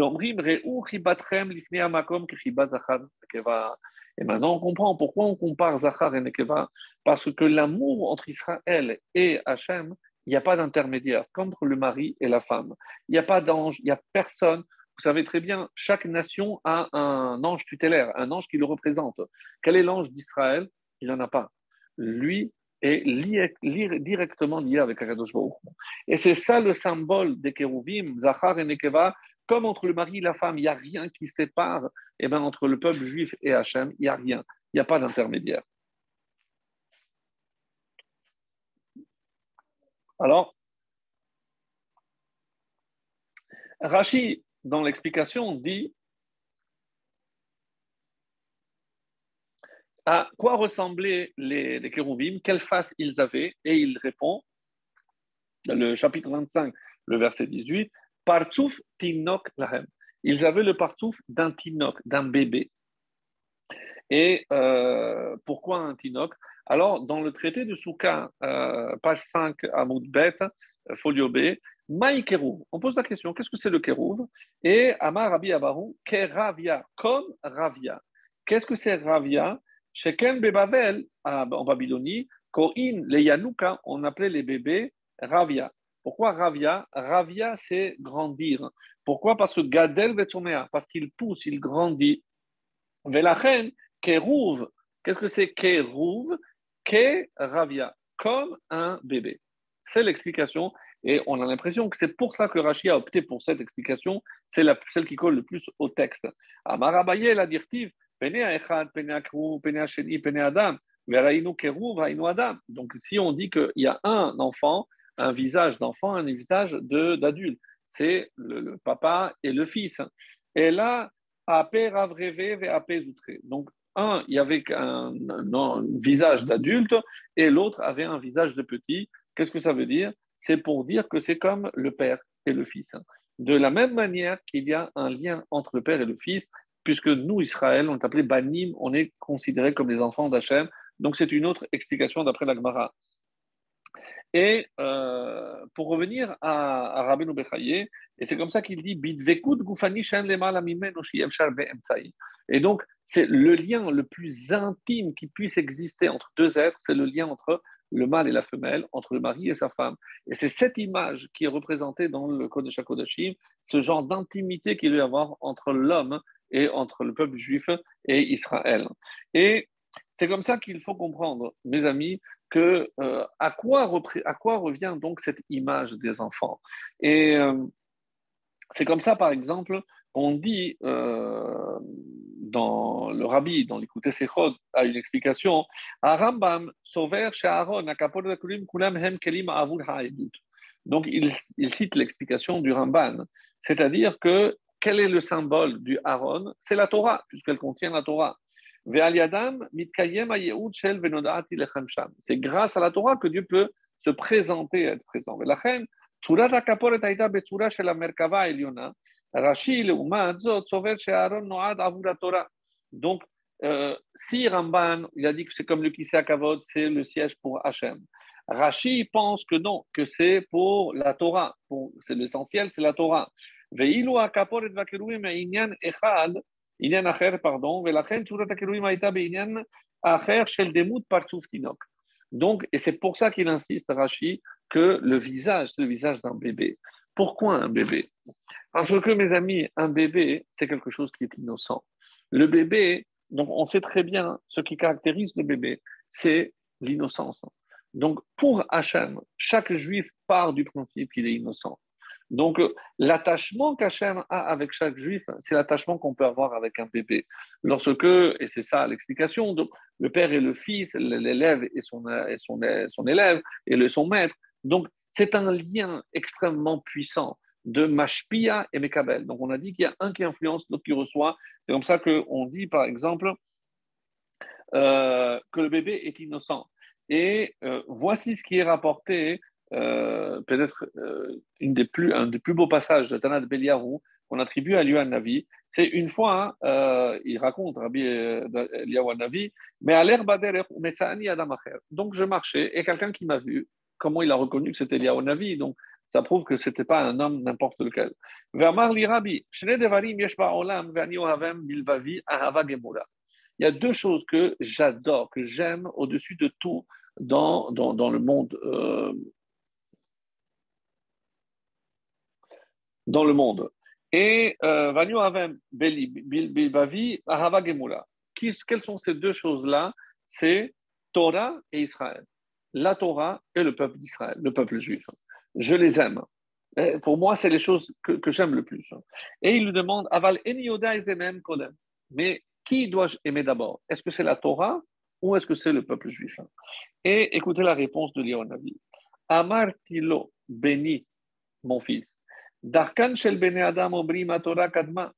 maintenant, on comprend pourquoi on compare Zachar et Nekeva. Parce que l'amour entre Israël et Hachem, il n'y a pas d'intermédiaire, comme entre le mari et la femme. Il n'y a pas d'ange, il n'y a personne. Vous savez très bien, chaque nation a un ange tutélaire, un ange qui le représente. Quel est l'ange d'Israël? Il n'en a pas. Lui, est directement lié avec Akadosh Et c'est ça le symbole des Kérouvim, Zachar et Nekeva, comme entre le mari et la femme, il n'y a rien qui sépare, et eh bien entre le peuple juif et Hachem, il n'y a rien, il n'y a pas d'intermédiaire. Alors, Rashi, dans l'explication, dit à quoi ressemblaient les, les quelle face ils avaient, et il répond, le chapitre 25, le verset 18, Partsouf tinok lahem. Ils avaient le partsouf d'un tinok, d'un bébé. Et euh, pourquoi un tinok? Alors, dans le traité de Souka, euh, page 5, à Bet, folio B, Maï On pose la question qu'est-ce que c'est le Kérouv Et Amar Rabbi Abaru, Keravia, comme Ravia. Qu'est-ce que c'est Ravia? Sheken Bebavel, en Babylonie, Koin, les Yanouka, on appelait les bébés Ravia. Pourquoi Ravia? Ravia, c'est grandir. Pourquoi? Parce que Gadel Vetsomea, parce qu'il pousse, il grandit. Velachen, Kerouv. Qu'est-ce que c'est Kerouv Ke Ravia, comme un bébé. C'est l'explication. Et on a l'impression que c'est pour ça que Rashi a opté pour cette explication. C'est celle qui colle le plus au texte. Amarabaye, la directive, Donc, si on dit qu'il y a un enfant, un visage d'enfant, un visage d'adulte. C'est le, papa et le fils. Et là. Donc, un, il y avait un, visage d'adulte et l'autre avait un visage de petit. Qu'est-ce que ça veut dire? C'est pour dire que c'est comme le père et le fils. De la même manière qu'il y a un lien entre le père et le fils, puisque nous, Israël, on est appelé Banim, on est considérés comme les enfants d'Hachem. Donc, c'est une autre explication d'après la Gemara. Et euh, pour revenir à, à Rabbeinu et c'est comme ça qu'il dit Et donc, c'est le lien le plus intime qui puisse exister entre deux êtres, c'est le lien entre le mâle et la femelle, entre le mari et sa femme. Et c'est cette image qui est représentée dans le Code de ce genre d'intimité qu'il doit y avoir entre l'homme et entre le peuple juif et Israël. Et c'est comme ça qu'il faut comprendre, mes amis, que euh, à, quoi à, quoi revient donc cette image des enfants? Et euh, c'est comme ça, par exemple, on dit euh, dans le rabbi, dans l'écouté Sechod, a une explication Arambam sauver chez Aaron, kulam hem kelim Donc il, il cite l'explication du Ramban, c'est-à-dire que quel est le symbole du Aaron C'est la Torah, puisqu'elle contient la Torah. C'est grâce à la Torah que Dieu peut se présenter et être présent. Donc, euh, si Ramban, il a dit que c'est comme le Kisei Kavod, c'est le siège pour Hachem. Rashi pense que non, que c'est pour la Torah. C'est l'essentiel, c'est la Torah. Donc, et c'est pour ça qu'il insiste, Rachi, que le visage, c'est le visage d'un bébé. Pourquoi un bébé? Parce que, mes amis, un bébé, c'est quelque chose qui est innocent. Le bébé, donc on sait très bien ce qui caractérise le bébé, c'est l'innocence. Donc, pour Hachem, chaque juif part du principe qu'il est innocent. Donc, euh, l'attachement qu'Hachem a avec chaque juif, c'est l'attachement qu'on peut avoir avec un bébé. Lorsque, et c'est ça l'explication, le père et le fils, l'élève et son, son, son élève et le, son maître. Donc, c'est un lien extrêmement puissant de Mashpia et Mekabel. Donc, on a dit qu'il y a un qui influence, l'autre qui reçoit. C'est comme ça qu'on dit, par exemple, euh, que le bébé est innocent. Et euh, voici ce qui est rapporté euh, peut-être euh, une des plus, un des plus beaux passages de Tanat Beliarou qu'on attribue à Liu Navi. C'est une fois, hein, euh, il raconte Rabbi Eliyahu Navi, mais à l'herbe Donc je marchais et quelqu'un qui m'a vu, comment il a reconnu que c'était Eliyahu Navi Donc ça prouve que ce n'était pas un homme n'importe lequel. Il y a deux choses que j'adore, que j'aime au-dessus de tout dans, dans, le monde. Dans le monde. Et euh, quelles sont ces deux choses-là? C'est Torah et Israël. La Torah et le peuple d'Israël, le peuple juif je les aime. pour moi, c'est les choses que, j'aime le plus. Et il lui demande, Aval Mais qui dois-je aimer d'abord? Est-ce que c'est la Torah ou est-ce que c'est le peuple juif? Et écoutez la réponse de Léon Navi. Amar Tilo, béni, mon fils. Darkan shel bene Adam Torah kadma.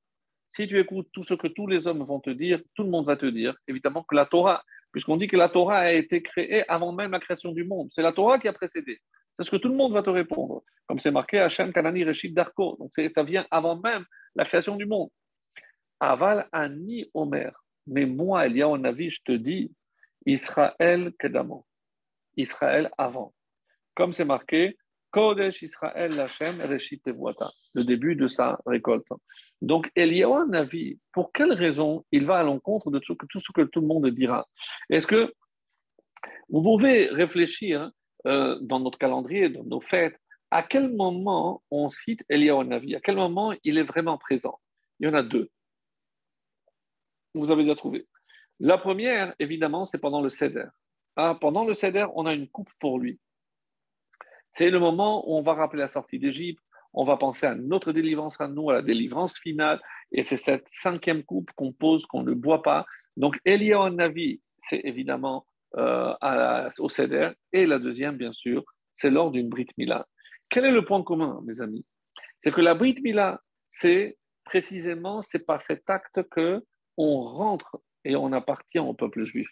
Si tu écoutes tout ce que tous les hommes vont te dire, tout le monde va te dire, évidemment, que la Torah, puisqu'on dit que la Torah a été créée avant même la création du monde. C'est la Torah qui a précédé. C'est ce que tout le monde va te répondre. Comme c'est marqué Hachem Kanani Reshit Darko. Donc ça vient avant même la création du monde. Aval Ani Omer. Mais moi, il y a un avis, je te dis, Israël Kedamo. Israël avant. Comme c'est marqué, Kodesh Israël Hachem Reshit Le début de sa récolte. Donc, y a un avis. Pour quelle raison il va à l'encontre de tout, tout ce que tout le monde dira? Est-ce que vous pouvez réfléchir hein, euh, dans notre calendrier, dans nos fêtes, à quel moment on cite Eliyahu Navi À quel moment il est vraiment présent? Il y en a deux. Vous avez déjà trouvé. La première, évidemment, c'est pendant le Seder. Ah, pendant le Seder, on a une coupe pour lui. C'est le moment où on va rappeler la sortie d'Égypte, on va penser à notre délivrance à nous, à la délivrance finale, et c'est cette cinquième coupe qu'on pose, qu'on ne boit pas. Donc, Eliyahu Navi, c'est évidemment euh, au Seder. Et la deuxième, bien sûr, c'est lors d'une Brit Mila. Quel est le point commun, mes amis? C'est que la Brit Mila, c'est précisément, c'est par cet acte que on rentre et on appartient au peuple juif.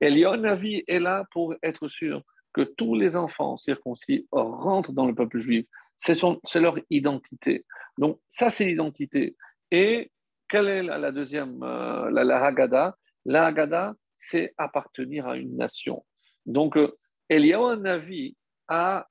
Et Navi est là pour être sûr que tous les enfants circoncis rentrent dans le peuple juif. C'est leur identité. Donc, ça, c'est l'identité. Et quelle est la, deuxième, euh, la, Haggadah? La Haggadah, c'est appartenir à une nation. Donc, euh, Eliyahu Navi a,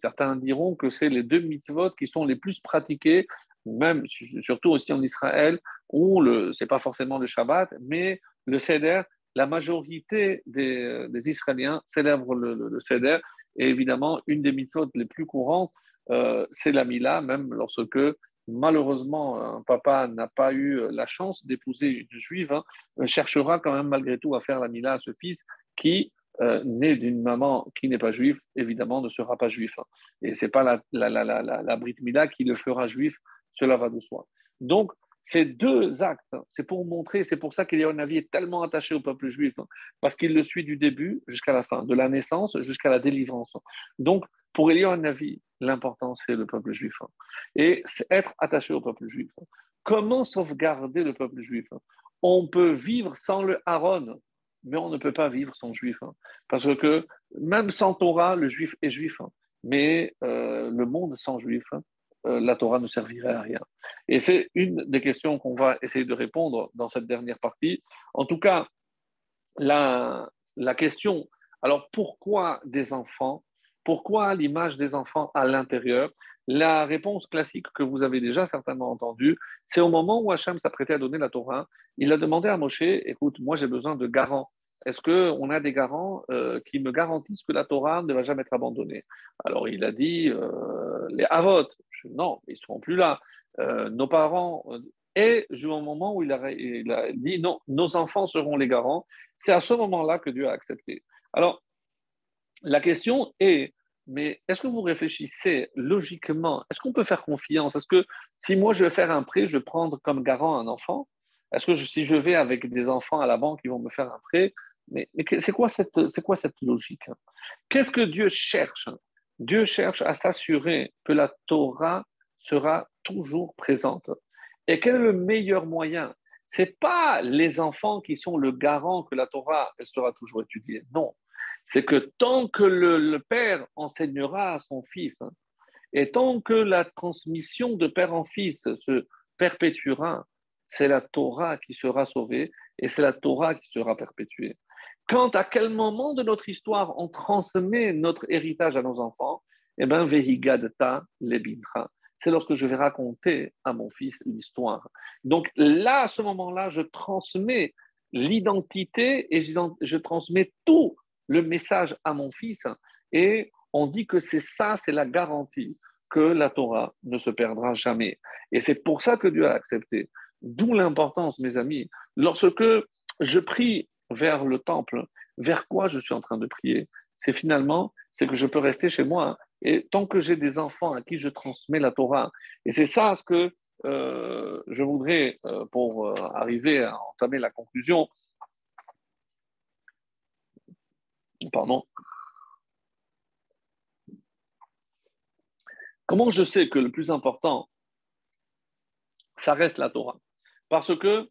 certains diront que c'est les deux mitzvot qui sont les plus pratiqués, même surtout aussi en Israël, où ce n'est pas forcément le Shabbat, mais le Seder, la majorité des, Israéliens célèbrent le, le, Seder. Et évidemment, une des mitzvot les plus courantes, euh, c'est la Mila, même lorsque malheureusement, un papa n'a pas eu la chance d'épouser une juive, hein, cherchera quand même malgré tout à faire la mila à ce fils qui, euh, né d'une maman qui n'est pas juive, évidemment ne sera pas juif. Et ce n'est pas la, la, la, la, Brit Mila qui le fera juif, cela va de soi. Donc, ces deux actes, hein, c'est pour montrer, c'est pour ça qu'Eliyahu Navi est tellement attaché au peuple juif, parce qu'il le suit du début jusqu'à la fin, de la naissance jusqu'à la délivrance. Donc, pour Eliyahu Navi, l'important, c'est le peuple juif. Hein. Et être attaché au peuple juif. Hein. Comment sauvegarder le peuple juif hein? On peut vivre sans le Aaron, mais on ne peut pas vivre sans juif. Parce que même sans Torah, le juif est juif. Mais euh, le monde sans juif, euh, la Torah ne servirait à rien. Et c'est une des questions qu'on va essayer de répondre dans cette dernière partie. En tout cas, la, la question, alors pourquoi des enfants pourquoi l'image des enfants à l'intérieur? La réponse classique que vous avez déjà certainement entendue, c'est au moment où Hachem s'apprêtait à donner la Torah, il a demandé à Moshe, écoute, moi j'ai besoin de garants. Est-ce qu'on a des garants euh, qui me garantissent que la Torah ne va jamais être abandonnée? Alors il a dit, euh, les Avot, non, ils ne seront plus là. Euh, nos parents, et au moment où il a, dit, non, nos enfants seront les garants, c'est à ce moment-là que Dieu a accepté. Alors, la question est, mais est-ce que vous réfléchissez logiquement Est-ce qu'on peut faire confiance? Est-ce que si moi je vais faire un prêt, je vais prendre comme garant un enfant? Est-ce que si je vais avec des enfants à la banque, ils vont me faire un prêt? Mais, c'est quoi cette, quoi cette logique Qu'est-ce que Dieu cherche Dieu cherche à s'assurer que la Torah sera toujours présente. Et quel est le meilleur moyen? C'est pas les enfants qui sont le garant que la Torah sera toujours étudiée. Non, c'est que tant que le, père enseignera à son fils, hein, et tant que la transmission de père en fils se perpétuera, c'est la Torah qui sera sauvée et c'est la Torah qui sera perpétuée. Quant à quel moment de notre histoire on transmet notre héritage à nos enfants, Eh bien, vehigadta lebincha. C'est lorsque je vais raconter à mon fils l'histoire. Donc là, à ce moment-là, je transmets l'identité et je transmets tout le message à mon fils. Et on dit que c'est ça, c'est la garantie que la Torah ne se perdra jamais. Et c'est pour ça que Dieu a accepté. D'où l'importance, mes amis, lorsque je prie vers le temple, vers quoi je suis en train de prier? C'est finalement, c'est que je peux rester chez moi. Et tant que j'ai des enfants à qui je transmets la Torah, et c'est ça ce que euh, je voudrais, euh, pour euh, arriver à entamer la conclusion, pardon, Comment je sais que le plus important, ça reste la Torah? Parce que,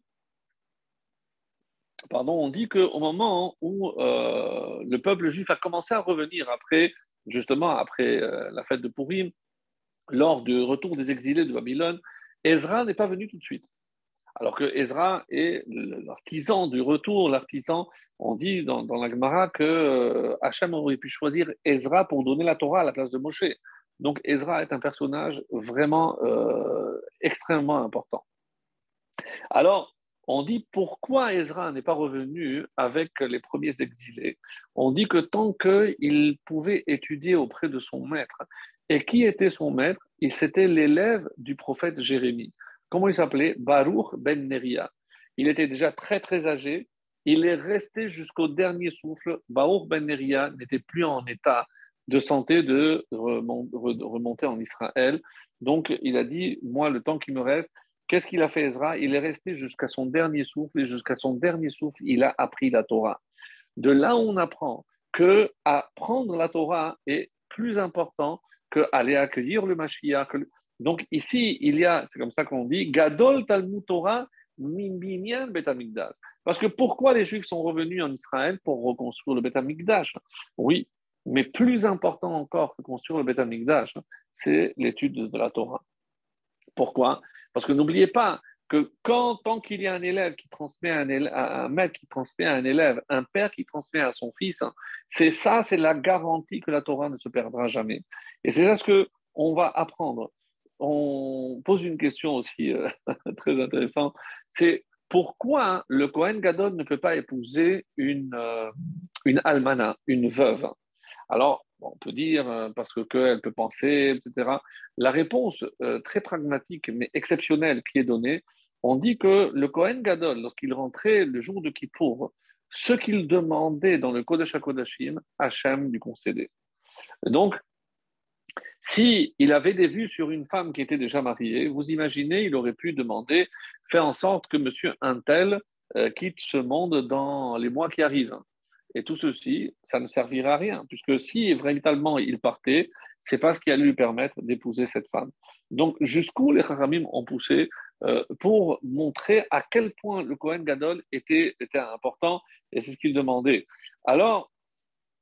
pardon, on dit qu'au moment où euh, le peuple juif a commencé à revenir après, justement, après euh, la fête de Purim, lors du retour des exilés de Babylone, Ezra n'est pas venu tout de suite. Alors que Ezra est l'artisan du retour, l'artisan, on dit dans, la Gemara que euh, Hachem aurait pu choisir Ezra pour donner la Torah à la place de Moshe. Donc Ezra est un personnage vraiment euh, extrêmement important. Alors, on dit pourquoi Ezra n'est pas revenu avec les premiers exilés? On dit que tant qu'il pouvait étudier auprès de son maître, et qui était son maître? Il C'était l'élève du prophète Jérémie. Comment il s'appelait? Baruch ben Neria. Il était déjà très très âgé. Il est resté jusqu'au dernier souffle. Baruch ben Neria n'était plus en état de santé de remonter en Israël. Donc, il a dit, moi, le temps qui me reste, qu'est-ce qu'il a fait Ezra? Il est resté jusqu'à son dernier souffle, et jusqu'à son dernier souffle, il a appris la Torah. De là, on apprend que apprendre la Torah est plus important qu'aller accueillir le Mashiach. Donc, ici, il y a, c'est comme ça qu'on dit, Gadol Talmud Torah Mimbinyan Betamikdash. Parce que pourquoi les Juifs sont revenus en Israël pour reconstruire le Betamikdash Oui, mais plus important encore que construire le Beth Amikdash, c'est l'étude de la Torah. Pourquoi? Parce que n'oubliez pas que quand, tant qu'il y a un élève qui transmet un, un maître qui transmet à un élève, un père qui transmet à son fils, c'est ça, c'est la garantie que la Torah ne se perdra jamais. Et c'est ça ce que on va apprendre. On pose une question aussi euh, très intéressante, c'est pourquoi le Kohen Gadol ne peut pas épouser une, euh, une almana, une veuve? Alors, on peut dire euh, parce qu'elle peut penser, etc. La réponse euh, très pragmatique mais exceptionnelle qui est donnée, on dit que le Kohen Gadol, lorsqu'il rentrait le jour de Kippour, ce qu'il demandait dans le Kodesh HaKodashim, Hachem lui concédait. Donc, si il avait des vues sur une femme qui était déjà mariée, vous imaginez, il aurait pu demander, faire en sorte que monsieur Intel euh, quitte ce monde dans les mois qui arrivent. Et tout ceci, ça ne servira à rien, puisque si véritablement il partait, c'est pas ce qui allait lui permettre d'épouser cette femme. Donc, jusqu'où les Haramim ont poussé euh, pour montrer à quel point le Kohen Gadol était, important, et c'est ce qu'il demandait. Alors,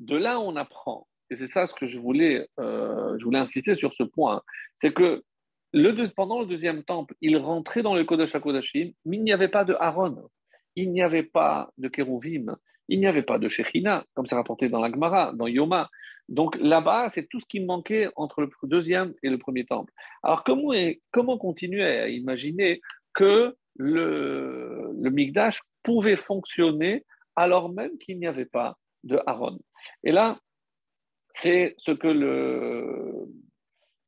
de là, on apprend, et c'est ça ce que je voulais, euh, je voulais insister sur ce point, c'est que le, pendant le deuxième temple, il rentrait dans le Kodesh HaKodashim, mais il n'y avait pas de Aaron, il n'y avait pas de Kérouvim, il n'y avait pas de Shechina, comme c'est rapporté dans la Gemara, dans Yoma. Donc là-bas, c'est tout ce qui manquait entre le deuxième et le premier temple. Alors comment, comment continuer à imaginer que le, le Migdash pouvait fonctionner alors même qu'il n'y avait pas de Aaron? Et là, c'est ce que le,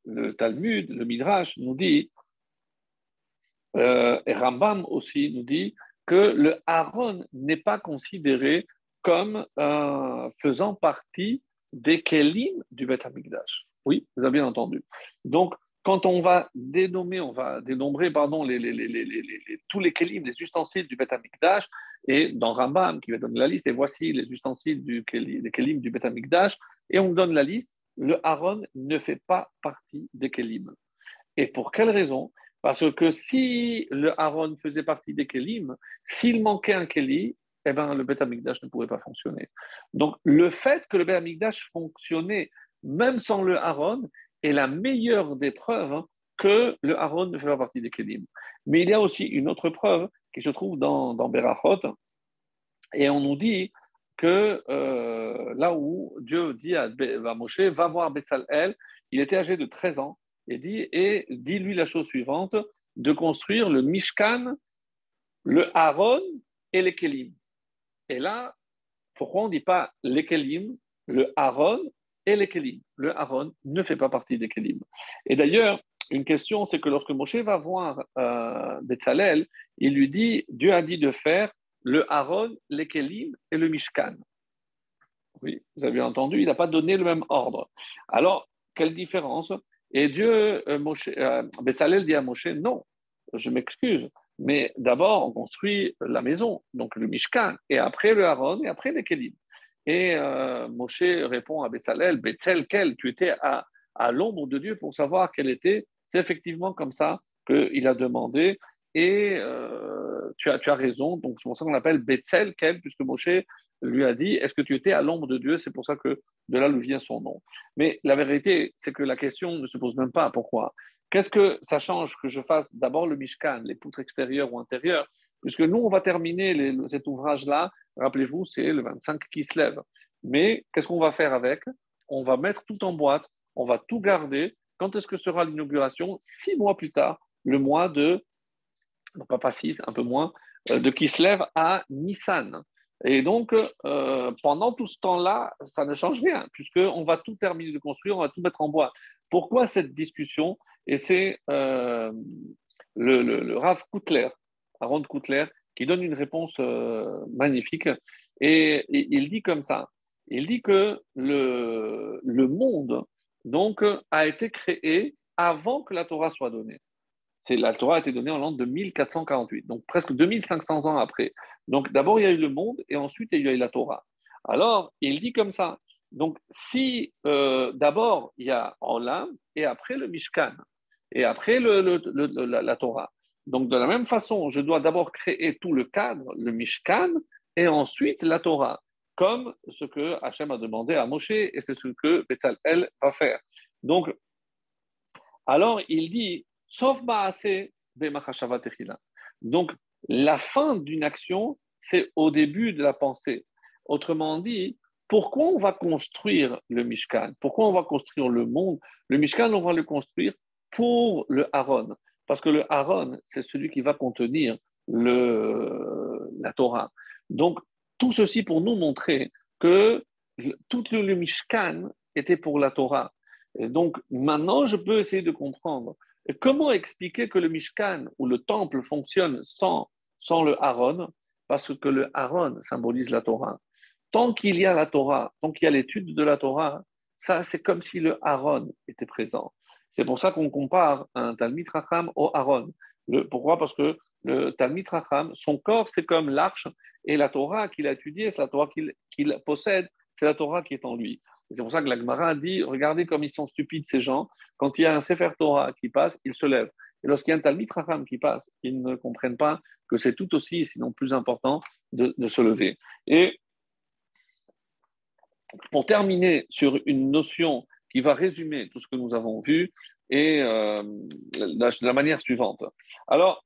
le Talmud, le Midrash nous dit, euh, et Rambam aussi nous dit que le Aaron n'est pas considéré comme euh, faisant partie des Kélim du Beth Amikdash. Oui, vous avez bien entendu. Donc, quand on va dénommer, on va dénombrer pardon, les, tous les Kélim, les ustensiles du Beth Amikdash, et dans Rambam qui va donner la liste, et voici les ustensiles du, des Kélim du Beth Amikdash, et on donne la liste, le Aaron ne fait pas partie des Kélim. Et pour quelle raison? Parce que si le Aaron faisait partie des Kélim, s'il manquait un Kéli, eh ben, le Beth ne pourrait pas fonctionner. Donc, le fait que le Beth fonctionnait même sans le Aaron est la meilleure des preuves que le Aaron ne fait pas partie des Kélim. Mais il y a aussi une autre preuve qui se trouve dans, Berachot, et on nous dit que là où Dieu dit à, Moshe, va voir Betsalel, il était âgé de 13 ans, et dit, et dit lui la chose suivante, de construire le Mishkan, le Aaron et les Kelim. Et là, pourquoi on ne dit pas les Kelim, le Aaron et les Kelim Le Aaron ne fait pas partie des Kelim. Et d'ailleurs, une question, c'est que lorsque Moshe va voir euh, Betzalel, il lui dit, Dieu a dit de faire le Aaron, les Kelim et le Mishkan. Oui, vous avez entendu, il n'a pas donné le même ordre. Alors, quelle différence? Et Dieu, euh, euh, dit à Moshe, non, je m'excuse, mais d'abord, on construit la maison, donc le Mishkan, et après le Aaron, et après les Kelim. Et euh, Moshe répond à Betsalel, Betzel, quel Tu étais à, l'ombre de Dieu pour savoir quel était. C'est effectivement comme ça qu'il a demandé. Et euh, tu, as, tu as raison, donc c'est pour ça qu'on l'appelle Betzel, puisque Moshe lui a dit Est-ce que tu étais à l'ombre de Dieu? C'est pour ça que de là lui vient son nom. Mais la vérité, c'est que la question ne se pose même pas pourquoi? Qu'est-ce que ça change que je fasse d'abord le Mishkan, les poutres extérieures ou intérieures? Puisque nous, on va terminer cet ouvrage-là, rappelez-vous, c'est le 25 qui se lève. Mais qu'est-ce qu'on va faire avec? On va mettre tout en boîte, on va tout garder. Quand est-ce que sera l'inauguration? Six mois plus tard, le mois de, non pas, pas six, un peu moins, euh, de qui se lève à Nissan. Et donc, euh, pendant tout ce temps-là, ça ne change rien, puisqu'on va tout terminer de construire, on va tout mettre en boîte. Pourquoi cette discussion? Et c'est euh, le, le, Rav Koutler, Aaron Koutler, qui donne une réponse euh, magnifique. Et, il dit comme ça il dit que le, le monde donc, a été créé avant que la Torah soit donnée. C'est, la Torah a été donnée en l'an de 1448, donc presque 2500 ans après. Donc d'abord il y a eu le monde et ensuite il y a eu la Torah. Alors il dit comme ça. Donc si euh, d'abord il y a Olam et après le Mishkan, et après la, Torah. Donc, de la même façon, je dois d'abord créer tout le cadre, le Mishkan, et ensuite la Torah, comme ce que Hachem a demandé à Moshe, et c'est ce que Betzalel va faire. Donc, alors il dit, sauf Donc, la fin d'une action, c'est au début de la pensée. Autrement dit, pourquoi on va construire le Mishkan? Pourquoi on va construire le monde? Le Mishkan, on va le construire pour le Aaron. Parce que le Aaron, c'est celui qui va contenir le, la Torah. Donc, tout ceci pour nous montrer que tout le, Mishkan était pour la Torah. Donc, maintenant, je peux essayer de comprendre comment expliquer que le Mishkan ou le temple fonctionne sans, sans le Aaron, parce que le Aaron symbolise la Torah. Tant qu'il y a la Torah, tant qu'il y a l'étude de la Torah, ça, c'est comme si le Aaron était présent. C'est pour ça qu'on compare un Talmid Racham au Aaron. pourquoi? Parce que le Talmid Racham, son corps, c'est comme l'arche, et la Torah qu'il a étudiée, c'est la Torah qu'il possède, c'est la Torah qui est en lui. C'est pour ça que l'Agmara dit Regardez comme ils sont stupides ces gens. Quand il y a un Sefer Torah qui passe, ils se lèvent. Et lorsqu'il y a un Talmid Racham qui passe, ils ne comprennent pas que c'est tout aussi, sinon plus important, de, se lever. Et pour terminer sur une notion qui va résumer tout ce que nous avons vu et euh, de la manière suivante. Alors,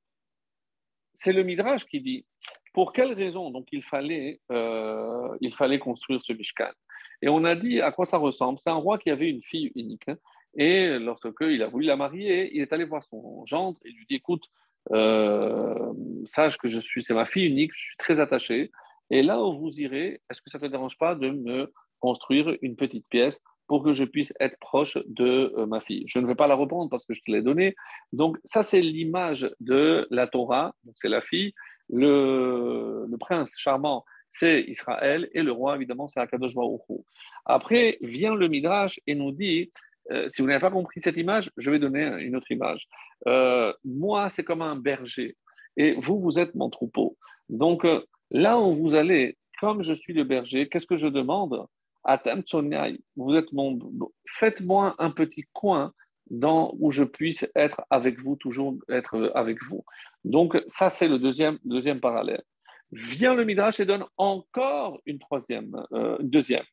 c'est le Midrash qui dit pour quelle raison donc il fallait, euh, il fallait construire ce Mishkan? Et on a dit à quoi ça ressemble. C'est un roi qui avait une fille unique. Hein. et lorsqu'il a voulu la marier, il est allé voir son gendre et lui dit Écoute, euh, sache que je suis, c'est ma fille unique, je suis très attaché. Et là où vous irez, est-ce que ça ne te dérange pas de me construire une petite pièce pour que je puisse être proche de euh, ma fille? Je ne vais pas la reprendre parce que je te l'ai donnée. Donc ça, c'est l'image de la Torah, c'est la fille. Le, prince charmant, c'est Israël, et le roi, évidemment, c'est Akadosh Baruch Après, vient le Midrash et nous dit, euh, si vous n'avez pas compris cette image, je vais donner une autre image. Euh, moi, c'est comme un berger, et vous, vous êtes mon troupeau. Donc là où vous allez, comme je suis le berger, qu'est-ce que je demande? Vous êtes mon, faites-moi un petit coin dans, où je puisse être avec vous, toujours être avec vous. Donc, ça, c'est le deuxième, deuxième parallèle. Vient le Midrash et donne encore une troisième, euh, deuxième.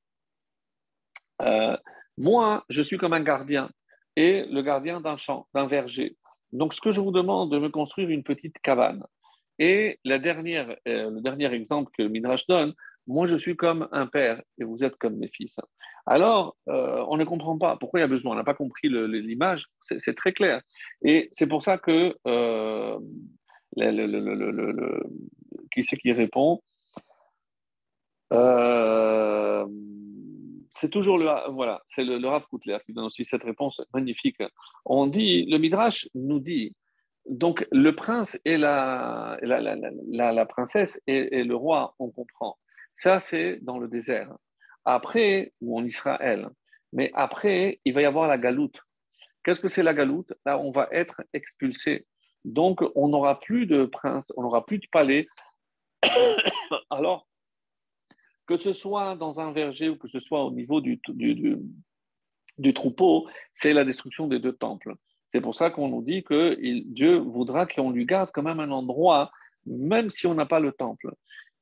Euh, moi, je suis comme un gardien et le gardien d'un champ, d'un verger. Donc, ce que je vous demande, de me construire une petite cabane. Et la dernière, euh, le dernier exemple que le Midrash donne, moi je suis comme un père et vous êtes comme mes fils. Alors, euh, on ne comprend pas pourquoi il y a besoin. On n'a pas compris l'image, c'est très clair. Et c'est pour ça que euh, qui c'est qui répond euh, c'est toujours le voilà, c'est le, Rav Koutler qui donne aussi cette réponse magnifique. On dit, le Midrash nous dit, donc le prince et la, la, la, princesse et, le roi, on comprend. Ça, c'est dans le désert. Après, ou en Israël. Mais après, il va y avoir la galoute. Qu'est-ce que c'est la galoute? Là, on va être expulsé. Donc, on n'aura plus de prince, on n'aura plus de palais. Alors, que ce soit dans un verger ou que ce soit au niveau du, du, troupeau, c'est la destruction des deux temples. C'est pour ça qu'on nous dit que Dieu voudra qu'on lui garde quand même un endroit, même si on n'a pas le temple.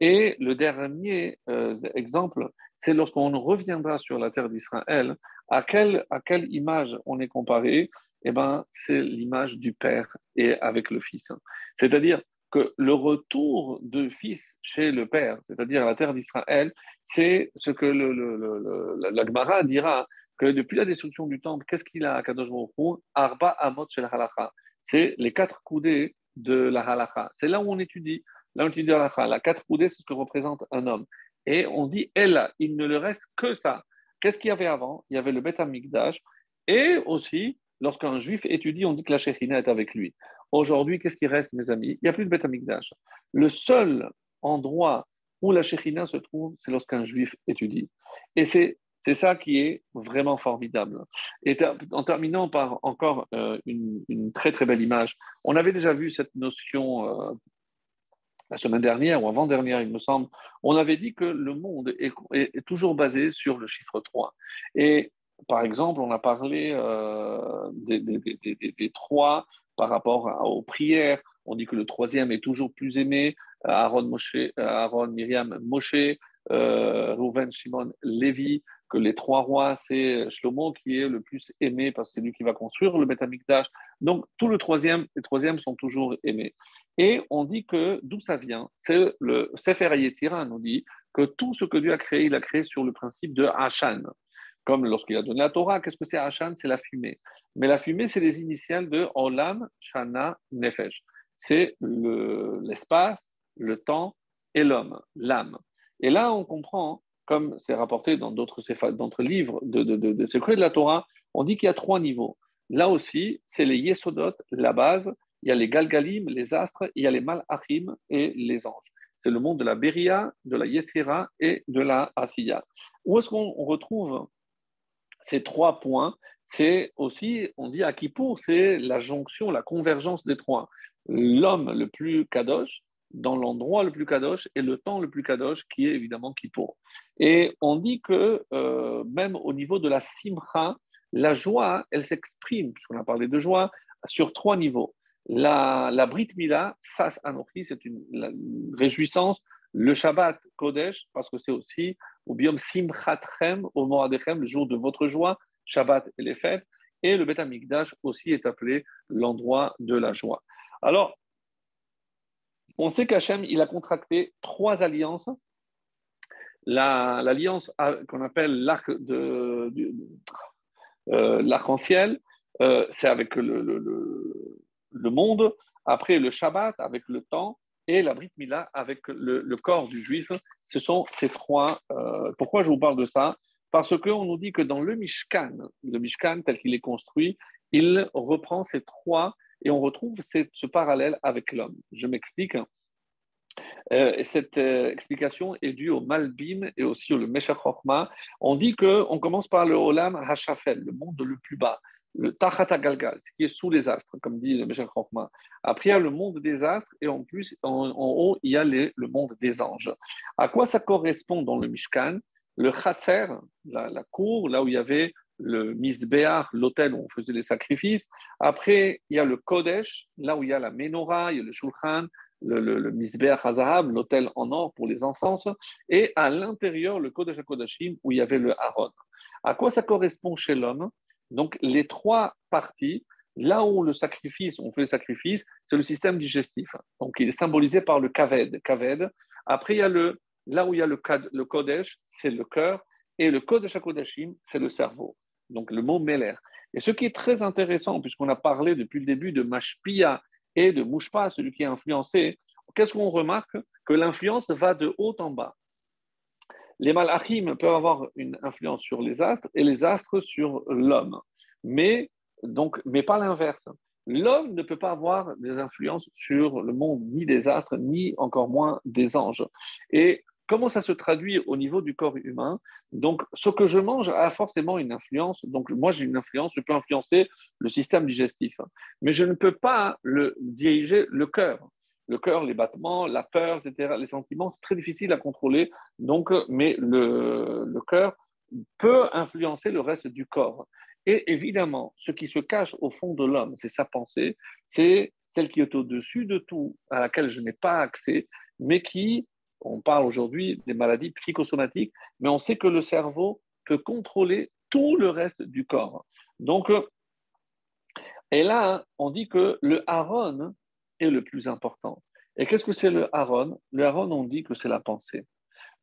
Et le dernier euh, exemple, c'est lorsqu'on reviendra sur la terre d'Israël, à quelle, image on est comparé? Eh ben, c'est l'image du Père et avec le Fils. C'est-à-dire, que le retour de fils chez le père, c'est-à-dire la terre d'Israël, c'est ce que la Gemara dira que depuis la destruction du temple, qu'est-ce qu'il a à Kadosh Baruch Arba Amot Shel Halacha. C'est les quatre coudées de la Halacha. C'est là où on étudie. Là on Halacha. La quatre coudées, c'est ce que représente un homme. Et on dit, elle, il ne le reste que ça. Qu'est-ce qu'il y avait avant? Il y avait le Beth Amikdash et aussi Lorsqu'un juif étudie, on dit que la Shekhinah est avec lui. Aujourd'hui, qu'est-ce qui reste, mes amis? Il n'y a plus de Beth Amikdash. Le seul endroit où la Shekhinah se trouve, c'est lorsqu'un juif étudie. Et c'est c'est ça qui est vraiment formidable. Et en terminant par encore euh, une, très très belle image, on avait déjà vu cette notion euh, la semaine dernière ou avant-dernière, il me semble. On avait dit que le monde est, toujours basé sur le chiffre 3. Et par exemple, on a parlé euh, des, trois par rapport aux prières. On dit que le troisième est toujours plus aimé. Aaron, Moshe, Aaron Myriam, Moshe, euh, Rouven, Shimon, Lévi, que les trois rois, c'est Shlomo qui est le plus aimé parce que c'est lui qui va construire le Betamikdash. Donc, tout le troisième, les troisièmes sont toujours aimés. Et on dit que d'où ça vient? C'est le Sefer Yetzira nous dit que tout ce que Dieu a créé, il a créé sur le principe de Hashan. Comme lorsqu'il a donné la Torah, qu'est-ce que c'est Hashan? C'est la fumée. Mais la fumée, c'est les initiales de Olam, Shana, Nefesh. C'est l'espace, le, temps et l'homme, l'âme. Et là, on comprend, comme c'est rapporté dans d'autres livres de, de, secrets de la Torah, on dit qu'il y a trois niveaux. Là aussi, c'est les Yesodot, la base, il y a les Galgalim, les astres, il y a les Malachim et les anges. C'est le monde de la Beria, de la Yetzira et de la Asiya. Où est-ce qu'on retrouve ces trois points, c'est aussi, on dit à Kippour, c'est la jonction, la convergence des trois. L'homme le plus kadosh, dans l'endroit le plus kadosh, et le temps le plus kadosh, qui est évidemment Kippour. Et on dit que euh, même au niveau de la simcha, la joie, elle s'exprime, puisqu'on a parlé de joie, sur trois niveaux. La, la Brit Mila, Sas Anochi, c'est une, réjouissance. Le Shabbat Kodesh, parce que c'est aussi ou bien Simchatchem, au Moradechem, le jour de votre joie, Shabbat et les fêtes. Et le Beth Amikdash aussi est appelé l'endroit de la joie. Alors, on sait qu'Hachem, il a contracté trois alliances. L'alliance qu'on appelle euh, l'arc-en-ciel, euh, c'est avec le, le, monde. Après, le Shabbat avec le temps et la Brit Mila avec le, corps du juif. Ce sont ces trois. Euh, pourquoi je vous parle de ça? Parce qu'on nous dit que dans le Mishkan, le Mishkan tel qu'il est construit, il reprend ces trois et on retrouve ce parallèle avec l'homme. Je m'explique. Euh, cette euh, explication est due au Malbim et aussi au Meshach On dit qu'on commence par le Olam Hashafel, le monde le plus bas le Tachata Galgal, ce qui est sous les astres, comme dit le Meshach. Après, il y a le monde des astres et en plus, en, haut, il y a le monde des anges. À quoi ça correspond dans le Mishkan? Le Chatzer, la, cour, là où il y avait le Misbéach, l'hôtel où on faisait les sacrifices. Après, il y a le Kodesh, là où il y a la Menorah, il y a le Shulchan, le, le, le Misbéach Hazahab, l'hôtel en or pour les encens. Et à l'intérieur, le Kodesh HaKodashim, où il y avait le Aaron. À quoi ça correspond chez l'homme? Donc, les trois parties, là où le sacrifice, on fait le sacrifice, c'est le système digestif. Donc, il est symbolisé par le kaved. kaved. Après, il y a le là où il y a le Kodesh, c'est le cœur, et le Kodesh HaKodashim, c'est le cerveau. Donc le mot Meler. Et ce qui est très intéressant, puisqu'on a parlé depuis le début de Mashpia et de Mouchpa, celui qui a influencé, qu'est-ce qu'on remarque? Que l'influence va de haut en bas. Les malachim peuvent avoir une influence sur les astres et les astres sur l'homme, mais, mais pas l'inverse. L'homme ne peut pas avoir des influences sur le monde, ni des astres, ni encore moins des anges. Et comment ça se traduit au niveau du corps humain? Donc, ce que je mange a forcément une influence. Donc, moi, j'ai une influence, je peux influencer le système digestif, mais je ne peux pas le, diriger le cœur. Le cœur, les battements, la peur, etc., les sentiments, c'est très difficile à contrôler. Donc, mais le, le cœur peut influencer le reste du corps. Et évidemment, ce qui se cache au fond de l'homme, c'est sa pensée, c'est celle qui est au-dessus de tout, à laquelle je n'ai pas accès, mais qui, on parle aujourd'hui des maladies psychosomatiques, mais on sait que le cerveau peut contrôler tout le reste du corps. Donc, et là, on dit que le haron est le plus important. Et qu'est-ce que c'est le haron Le haron, on dit que c'est la pensée.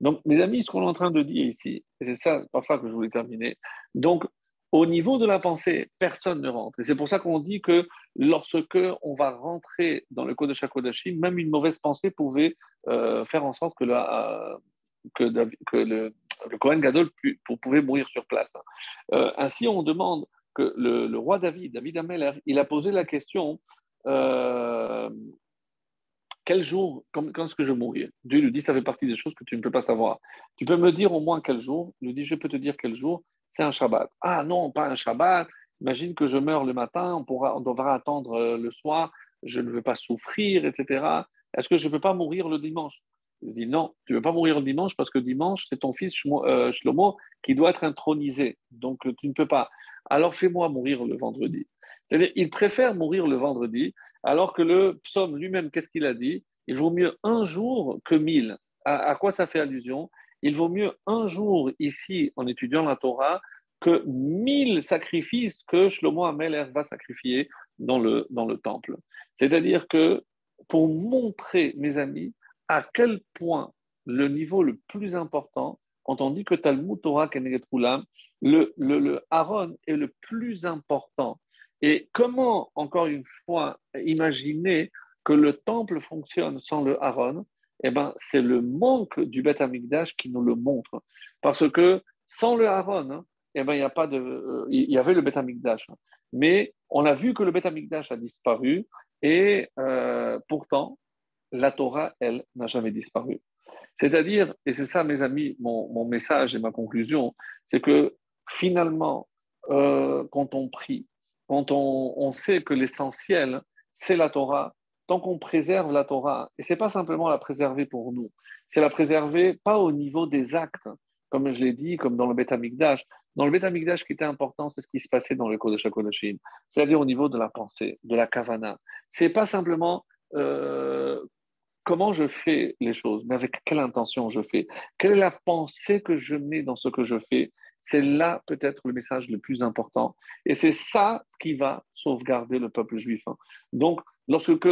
Donc, mes amis, ce qu'on est en train de dire ici, c'est ça par ça que je voulais terminer. Donc, au niveau de la pensée, personne ne rentre. Et c'est pour ça qu'on dit que lorsque on va rentrer dans le code de Shakodashim, même une mauvaise pensée pouvait euh, faire en sorte que, la, que, le, le Kohen Gadol pouvait mourir sur place. Euh, ainsi, on demande que le, roi David, David Ameller, il a posé la question euh, quel jour, quand, est-ce que je mourrai? Dieu lui dit ça fait partie des choses que tu ne peux pas savoir. Tu peux me dire au moins quel jour? Il lui dit je peux te dire quel jour c'est un Shabbat. Ah non, pas un Shabbat. Imagine que je meurs le matin, on, devra attendre euh, le soir, je ne veux pas souffrir, etc. Est-ce que je ne peux pas mourir le dimanche? Il dit non, tu ne veux pas mourir le dimanche parce que dimanche, c'est ton fils euh, Shlomo qui doit être intronisé. Donc tu ne peux pas. Alors fais-moi mourir le vendredi. C'est-à-dire, il préfère mourir le vendredi, alors que le psaume lui-même, qu'est-ce qu'il a dit? Il vaut mieux un jour que mille. à quoi ça fait allusion? Il vaut mieux un jour ici en étudiant la Torah que mille sacrifices que Shlomo Ameler va sacrifier dans le, temple. C'est-à-dire que pour montrer, mes amis, à quel point le niveau le plus important, quand on dit que Talmud Torah Keneget le, le, le Aaron est le plus important. Et comment, encore une fois, imaginer que le temple fonctionne sans le Aaron? Eh ben, c'est le manque du Beth Amikdash qui nous le montre. Parce que sans le Aaron, hein, eh ben, il y pas de, euh, y avait le Beth Amikdash. Mais on a vu que le Beth Amikdash a disparu et euh, pourtant, la Torah, elle, n'a jamais disparu. C'est-à-dire, et c'est ça, mes amis, mon, message et ma conclusion, c'est que finalement, euh, quand on prie, quand on, on sait que l'essentiel, c'est la Torah, tant qu'on préserve la Torah, et ce n'est pas simplement la préserver pour nous, c'est la préserver pas au niveau des actes, comme je l'ai dit, comme dans le Beth Amikdash. Dans le Beth Amikdash, ce qui était important, c'est ce qui se passait dans le Kodesh HaKodashim, c'est-à-dire au niveau de la pensée, de la kavana. C'est pas simplement euh, comment je fais les choses, mais avec quelle intention je fais. Quelle est la pensée que je mets dans ce que je fais C'est là peut-être le message le plus important. Et c'est ça qui va sauvegarder le peuple juif. Hein. Donc, lorsque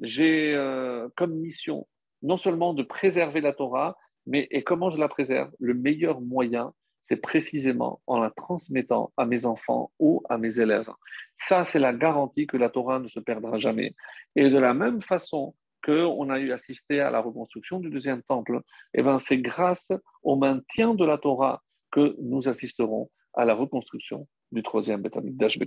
j'ai euh, comme mission non seulement de préserver la Torah, mais et comment je la préserve? Le meilleur moyen, c'est précisément en la transmettant à mes enfants ou à mes élèves. Ça, c'est la garantie que la Torah ne se perdra jamais. Et de la même façon qu'on a eu assisté à la reconstruction du deuxième temple, eh ben, c'est grâce au maintien de la Torah que nous assisterons à la reconstruction du troisième Beth Amikdash.